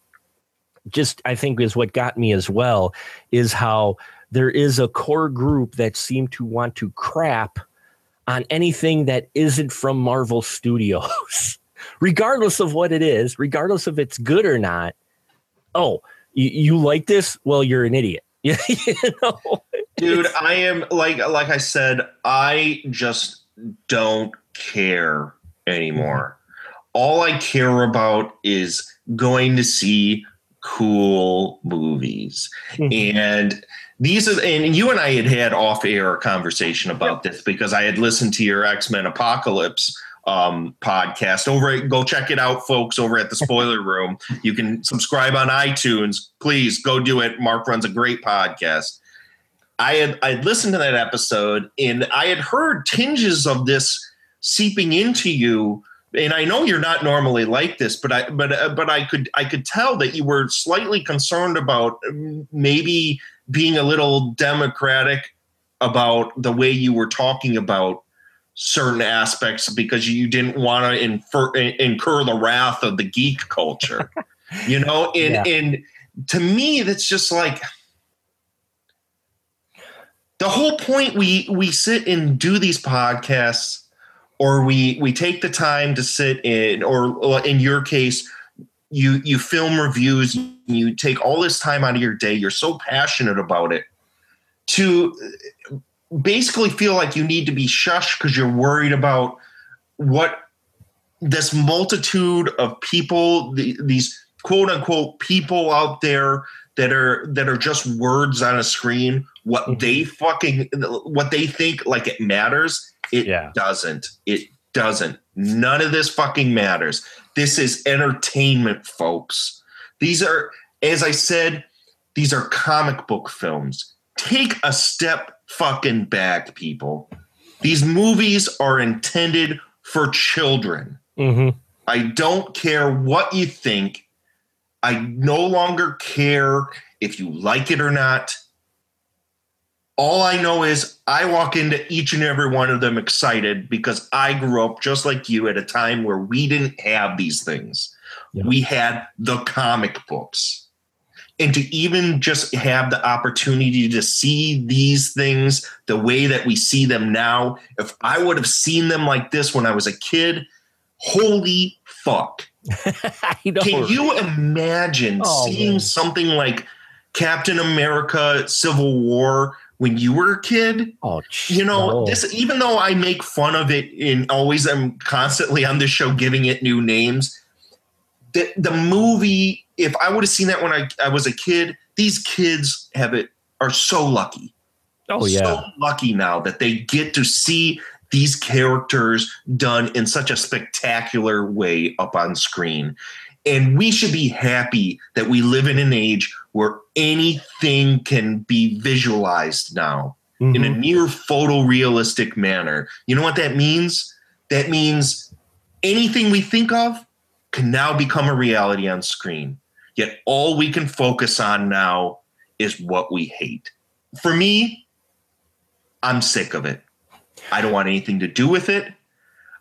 just, I think, is what got me as well is how there is a core group that seem to want to crap on anything that isn't from Marvel Studios, regardless of what it is, regardless if it's good or not. Oh, you, you like this? Well, you're an idiot. you know, Dude, I am like like I said, I just don't care anymore. Mm-hmm. All I care about is going to see cool movies. Mm-hmm. and these are and you and I had had off air conversation about this because I had listened to your X-Men Apocalypse um podcast. Over go check it out folks over at the spoiler room. You can subscribe on itunes. Please go do it. Mark runs a great podcast. I had i listened to that episode and i had heard tinges of this seeping into you. And i know you're not normally like this but i but uh, but i could i could tell that you were slightly concerned about um, maybe being a little democratic about the way you were talking about certain aspects because you didn't want to infer, incur the wrath of the geek culture you know and Yeah. and to me that's just like the whole point we we sit and do these podcasts or we we take the time to sit in or, or in your case you you film reviews you take all this time out of your day you're so passionate about it to basically feel like you need to be shushed because you're worried about what this multitude of people the, these quote unquote people out there that are that are just words on a screen what mm-hmm. they fucking what they think like it matters it doesn't. It doesn't. None of this fucking matters. This is entertainment folks. These are as i said these are comic book films. Take a step fucking back people these movies are intended for children Mm-hmm. I don't care what you think. I no longer care if you like it or not. All I know is I walk into each and every one of them excited because I grew up just like you at a time where we didn't have these things. We had the comic books. And to even just have the opportunity to see these things the way that we see them now if i would have seen them like this when i was a kid holy fuck. Can you imagine Oh, seeing man. something like captain america civil war when you were a kid? Oh, you know this even though i make fun of it and always i'm constantly on this show giving it new names the, the movie if i would have seen that when I, I was a kid these kids have it are so lucky Oh yeah. so lucky now that they get to see these characters done in such a spectacular way up on screen and we should be happy that we live in an age where anything can be visualized now in a mm-hmm. near photorealistic manner. You know what that means? That means anything we think of can now become a reality on screen. Yet all we can focus on now is what we hate. For me, I'm sick of it. I don't want anything to do with it.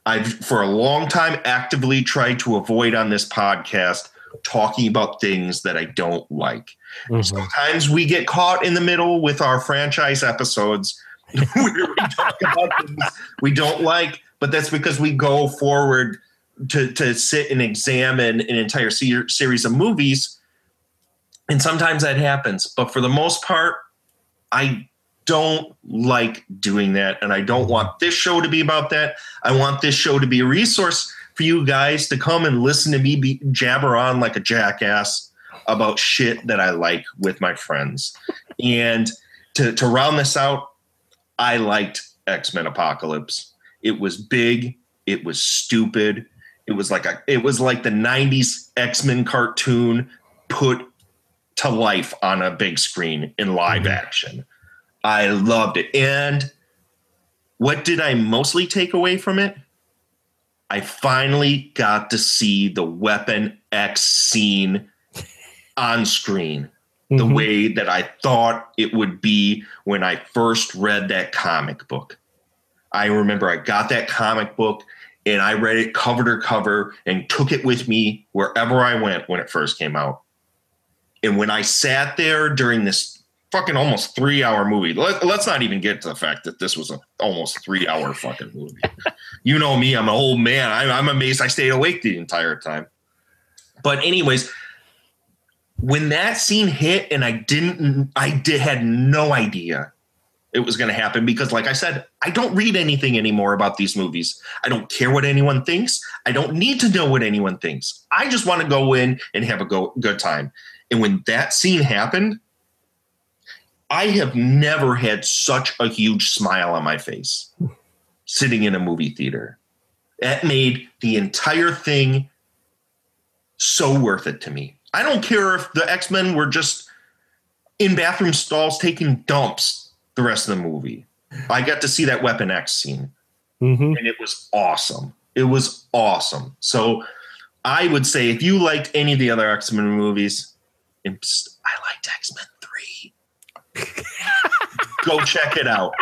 I've for a long time actively tried to avoid on this podcast talking about things that I don't like. Mm-hmm. Sometimes we get caught in the middle with our franchise episodes where we talk about things we don't like, but that's because we go forward to, to sit and examine an entire se- series of movies. And sometimes that happens. But for the most part, I don't like doing that. And I don't want this show to be about that. I want this show to be a resource for you guys to come and listen to me be, jabber on like a jackass about shit that I like with my friends. And to, to round this out, I liked X Men Apocalypse. It was big. It was stupid. It was like a. It was like the '90s X Men cartoon put to life on a big screen in live action. I loved it. And what did I mostly take away from it? I finally got to see the Weapon X scene on screen the Mhm. way that I thought it would be when I first read that comic book. I remember I got that comic book and I read it cover to cover and took it with me wherever I went when it first came out. And when I sat there during this fucking almost three hour movie, let, us not even get to the fact that this was an almost three hour fucking movie. you know me, I'm an old man. I, I'm amazed I stayed awake the entire time. But, anyways, when that scene hit and I didn't, I did had no idea it was going to happen because, like I said, I don't read anything anymore about these movies. I don't care what anyone thinks. I don't need to know what anyone thinks. I just want to go in and have a go, good time. And when that scene happened, I have never had such a huge smile on my face sitting in a movie theater. That made the entire thing so worth it to me. I don't care if the X Men were just in bathroom stalls taking dumps the rest of the movie. I got to see that Weapon X scene, Mhm. and it was awesome. It was awesome. So I would say if you liked any of the other X Men movies, I liked X Men 3. Go check it out.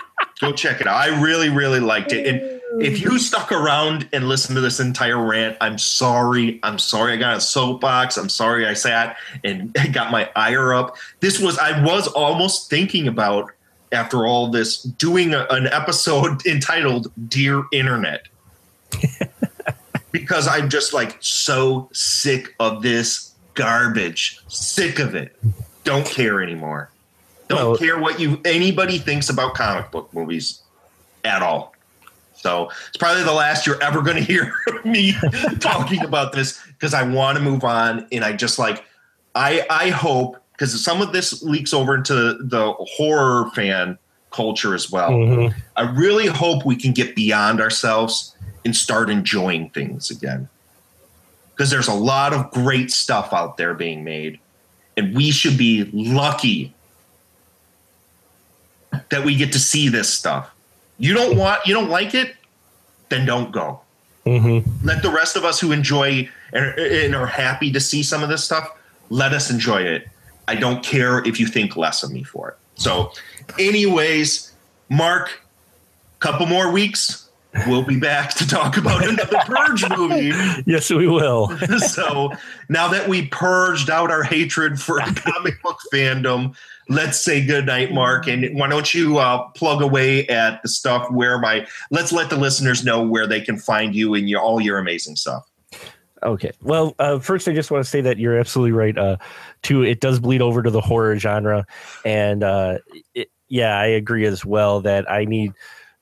Go check it out. I really, really liked it. And if you stuck around and listened to this entire rant, I'm sorry. I'm sorry I got a soapbox. I'm sorry I sat and got my ire up. This was, I was almost thinking about, after all this, doing a- an episode entitled Dear Internet. because I'm just like so sick of this garbage. Sick of it. Don't care anymore. Don't Well- care what you anybody thinks about comic book movies at all. So it's probably the last you're ever going to hear me talking about this because I want to move on and I just like I I hope because some of this leaks over into the horror fan culture as well. Mhm. I really hope we can get beyond ourselves and start enjoying things again. Because there's a lot of great stuff out there being made, and we should be lucky that we get to see this stuff. You don't want, you don't like it, then don't go. Mhm. Let the rest of us who enjoy and are happy to see some of this stuff, let us enjoy it. I don't care if you think less of me for it. So, anyways, Mark, couple more weeks, we'll be back to talk about another Purge movie. Yes, we will. so now that we purged out our hatred for comic book fandom, let's say goodnight, Mark. And why don't you uh, plug away at the stuff where my let's let the listeners know where they can find you and your all your amazing stuff. Okay. Well, uh, first, I just want to say that you're absolutely right. Uh, too, it does bleed over to the horror genre, and uh, it, yeah, I agree as well that I need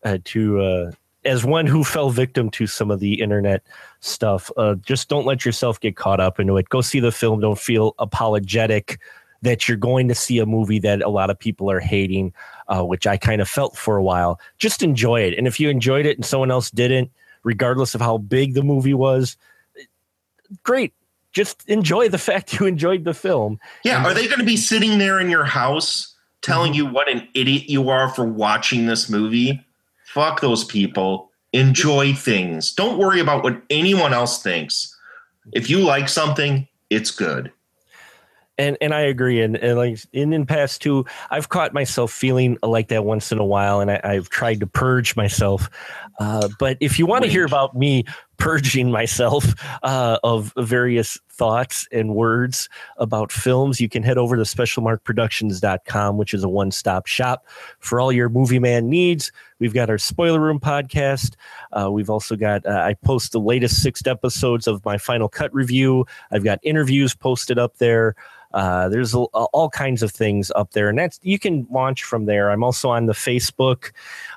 uh, to, uh, as one who fell victim to some of the internet stuff, uh, just don't let yourself get caught up into it. Go see the film. Don't feel apologetic that you're going to see a movie that a lot of people are hating, uh, which I kind of felt for a while. Just enjoy it, and if you enjoyed it and someone else didn't, regardless of how big the movie was great. Just enjoy the fact you enjoyed the film. Yeah. Are they going to be sitting there in your house telling you what an idiot you are for watching this movie? Fuck those people. Enjoy things. Don't worry about what anyone else thinks. If you like something, it's good. And and I agree. And, and like in in past two, I've caught myself feeling like that once in a while, and I, I've tried to purge myself. Uh, but if you want to hear about me purging myself uh, of various thoughts and words about films, you can head over to specialmarkproductions.com, which is a one stop shop for all your movie man needs. We've got our spoiler room podcast. Uh, we've also got, uh, I post the latest six episodes of my final cut review. I've got interviews posted up there. Uh, there's a, all kinds of things up there, and that's you can launch from there. I'm also on the Facebook.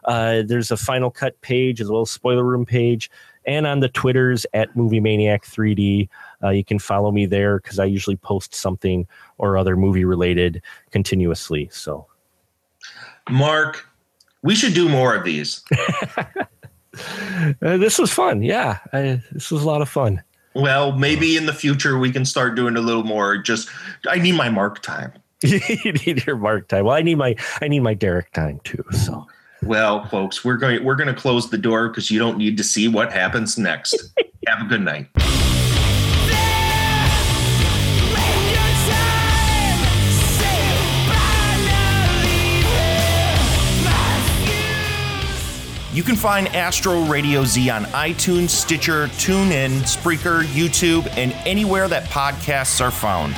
Uh, there's a Final Cut page as well as spoiler room page, and on the Twitters at Movie Maniac 3D. Uh, you can follow me there because I usually post something or other movie related continuously. So, Mark, we should do more of these. Uh, this was fun. Yeah, I, this was a lot of fun. Well, maybe in the future we can start doing a little more. Just I need my mark time. you need your mark time. Well, I need my I need my Derek time too. So well, folks, we're going we're going to close the door because you don't need to see what happens next. Have a good night. You can find Astro Radio Z on iTunes, Stitcher, TuneIn, Spreaker, YouTube, and anywhere that podcasts are found.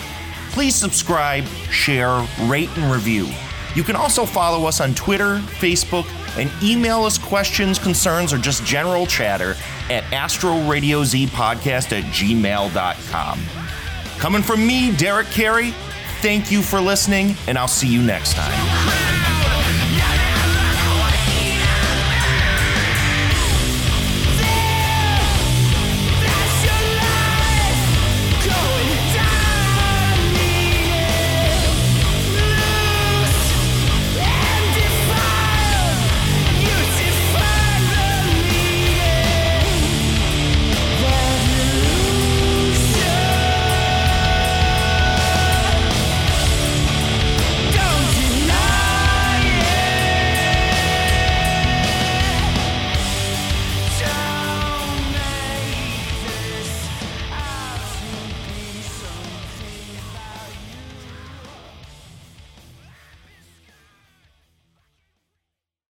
Please subscribe, share, rate, and review. You can also follow us on Twitter, Facebook, and email us questions, concerns, or just general chatter at astroradiozpodcast at gmail.com. Coming from me, Derek Carey, thank you for listening, and I'll see you next time.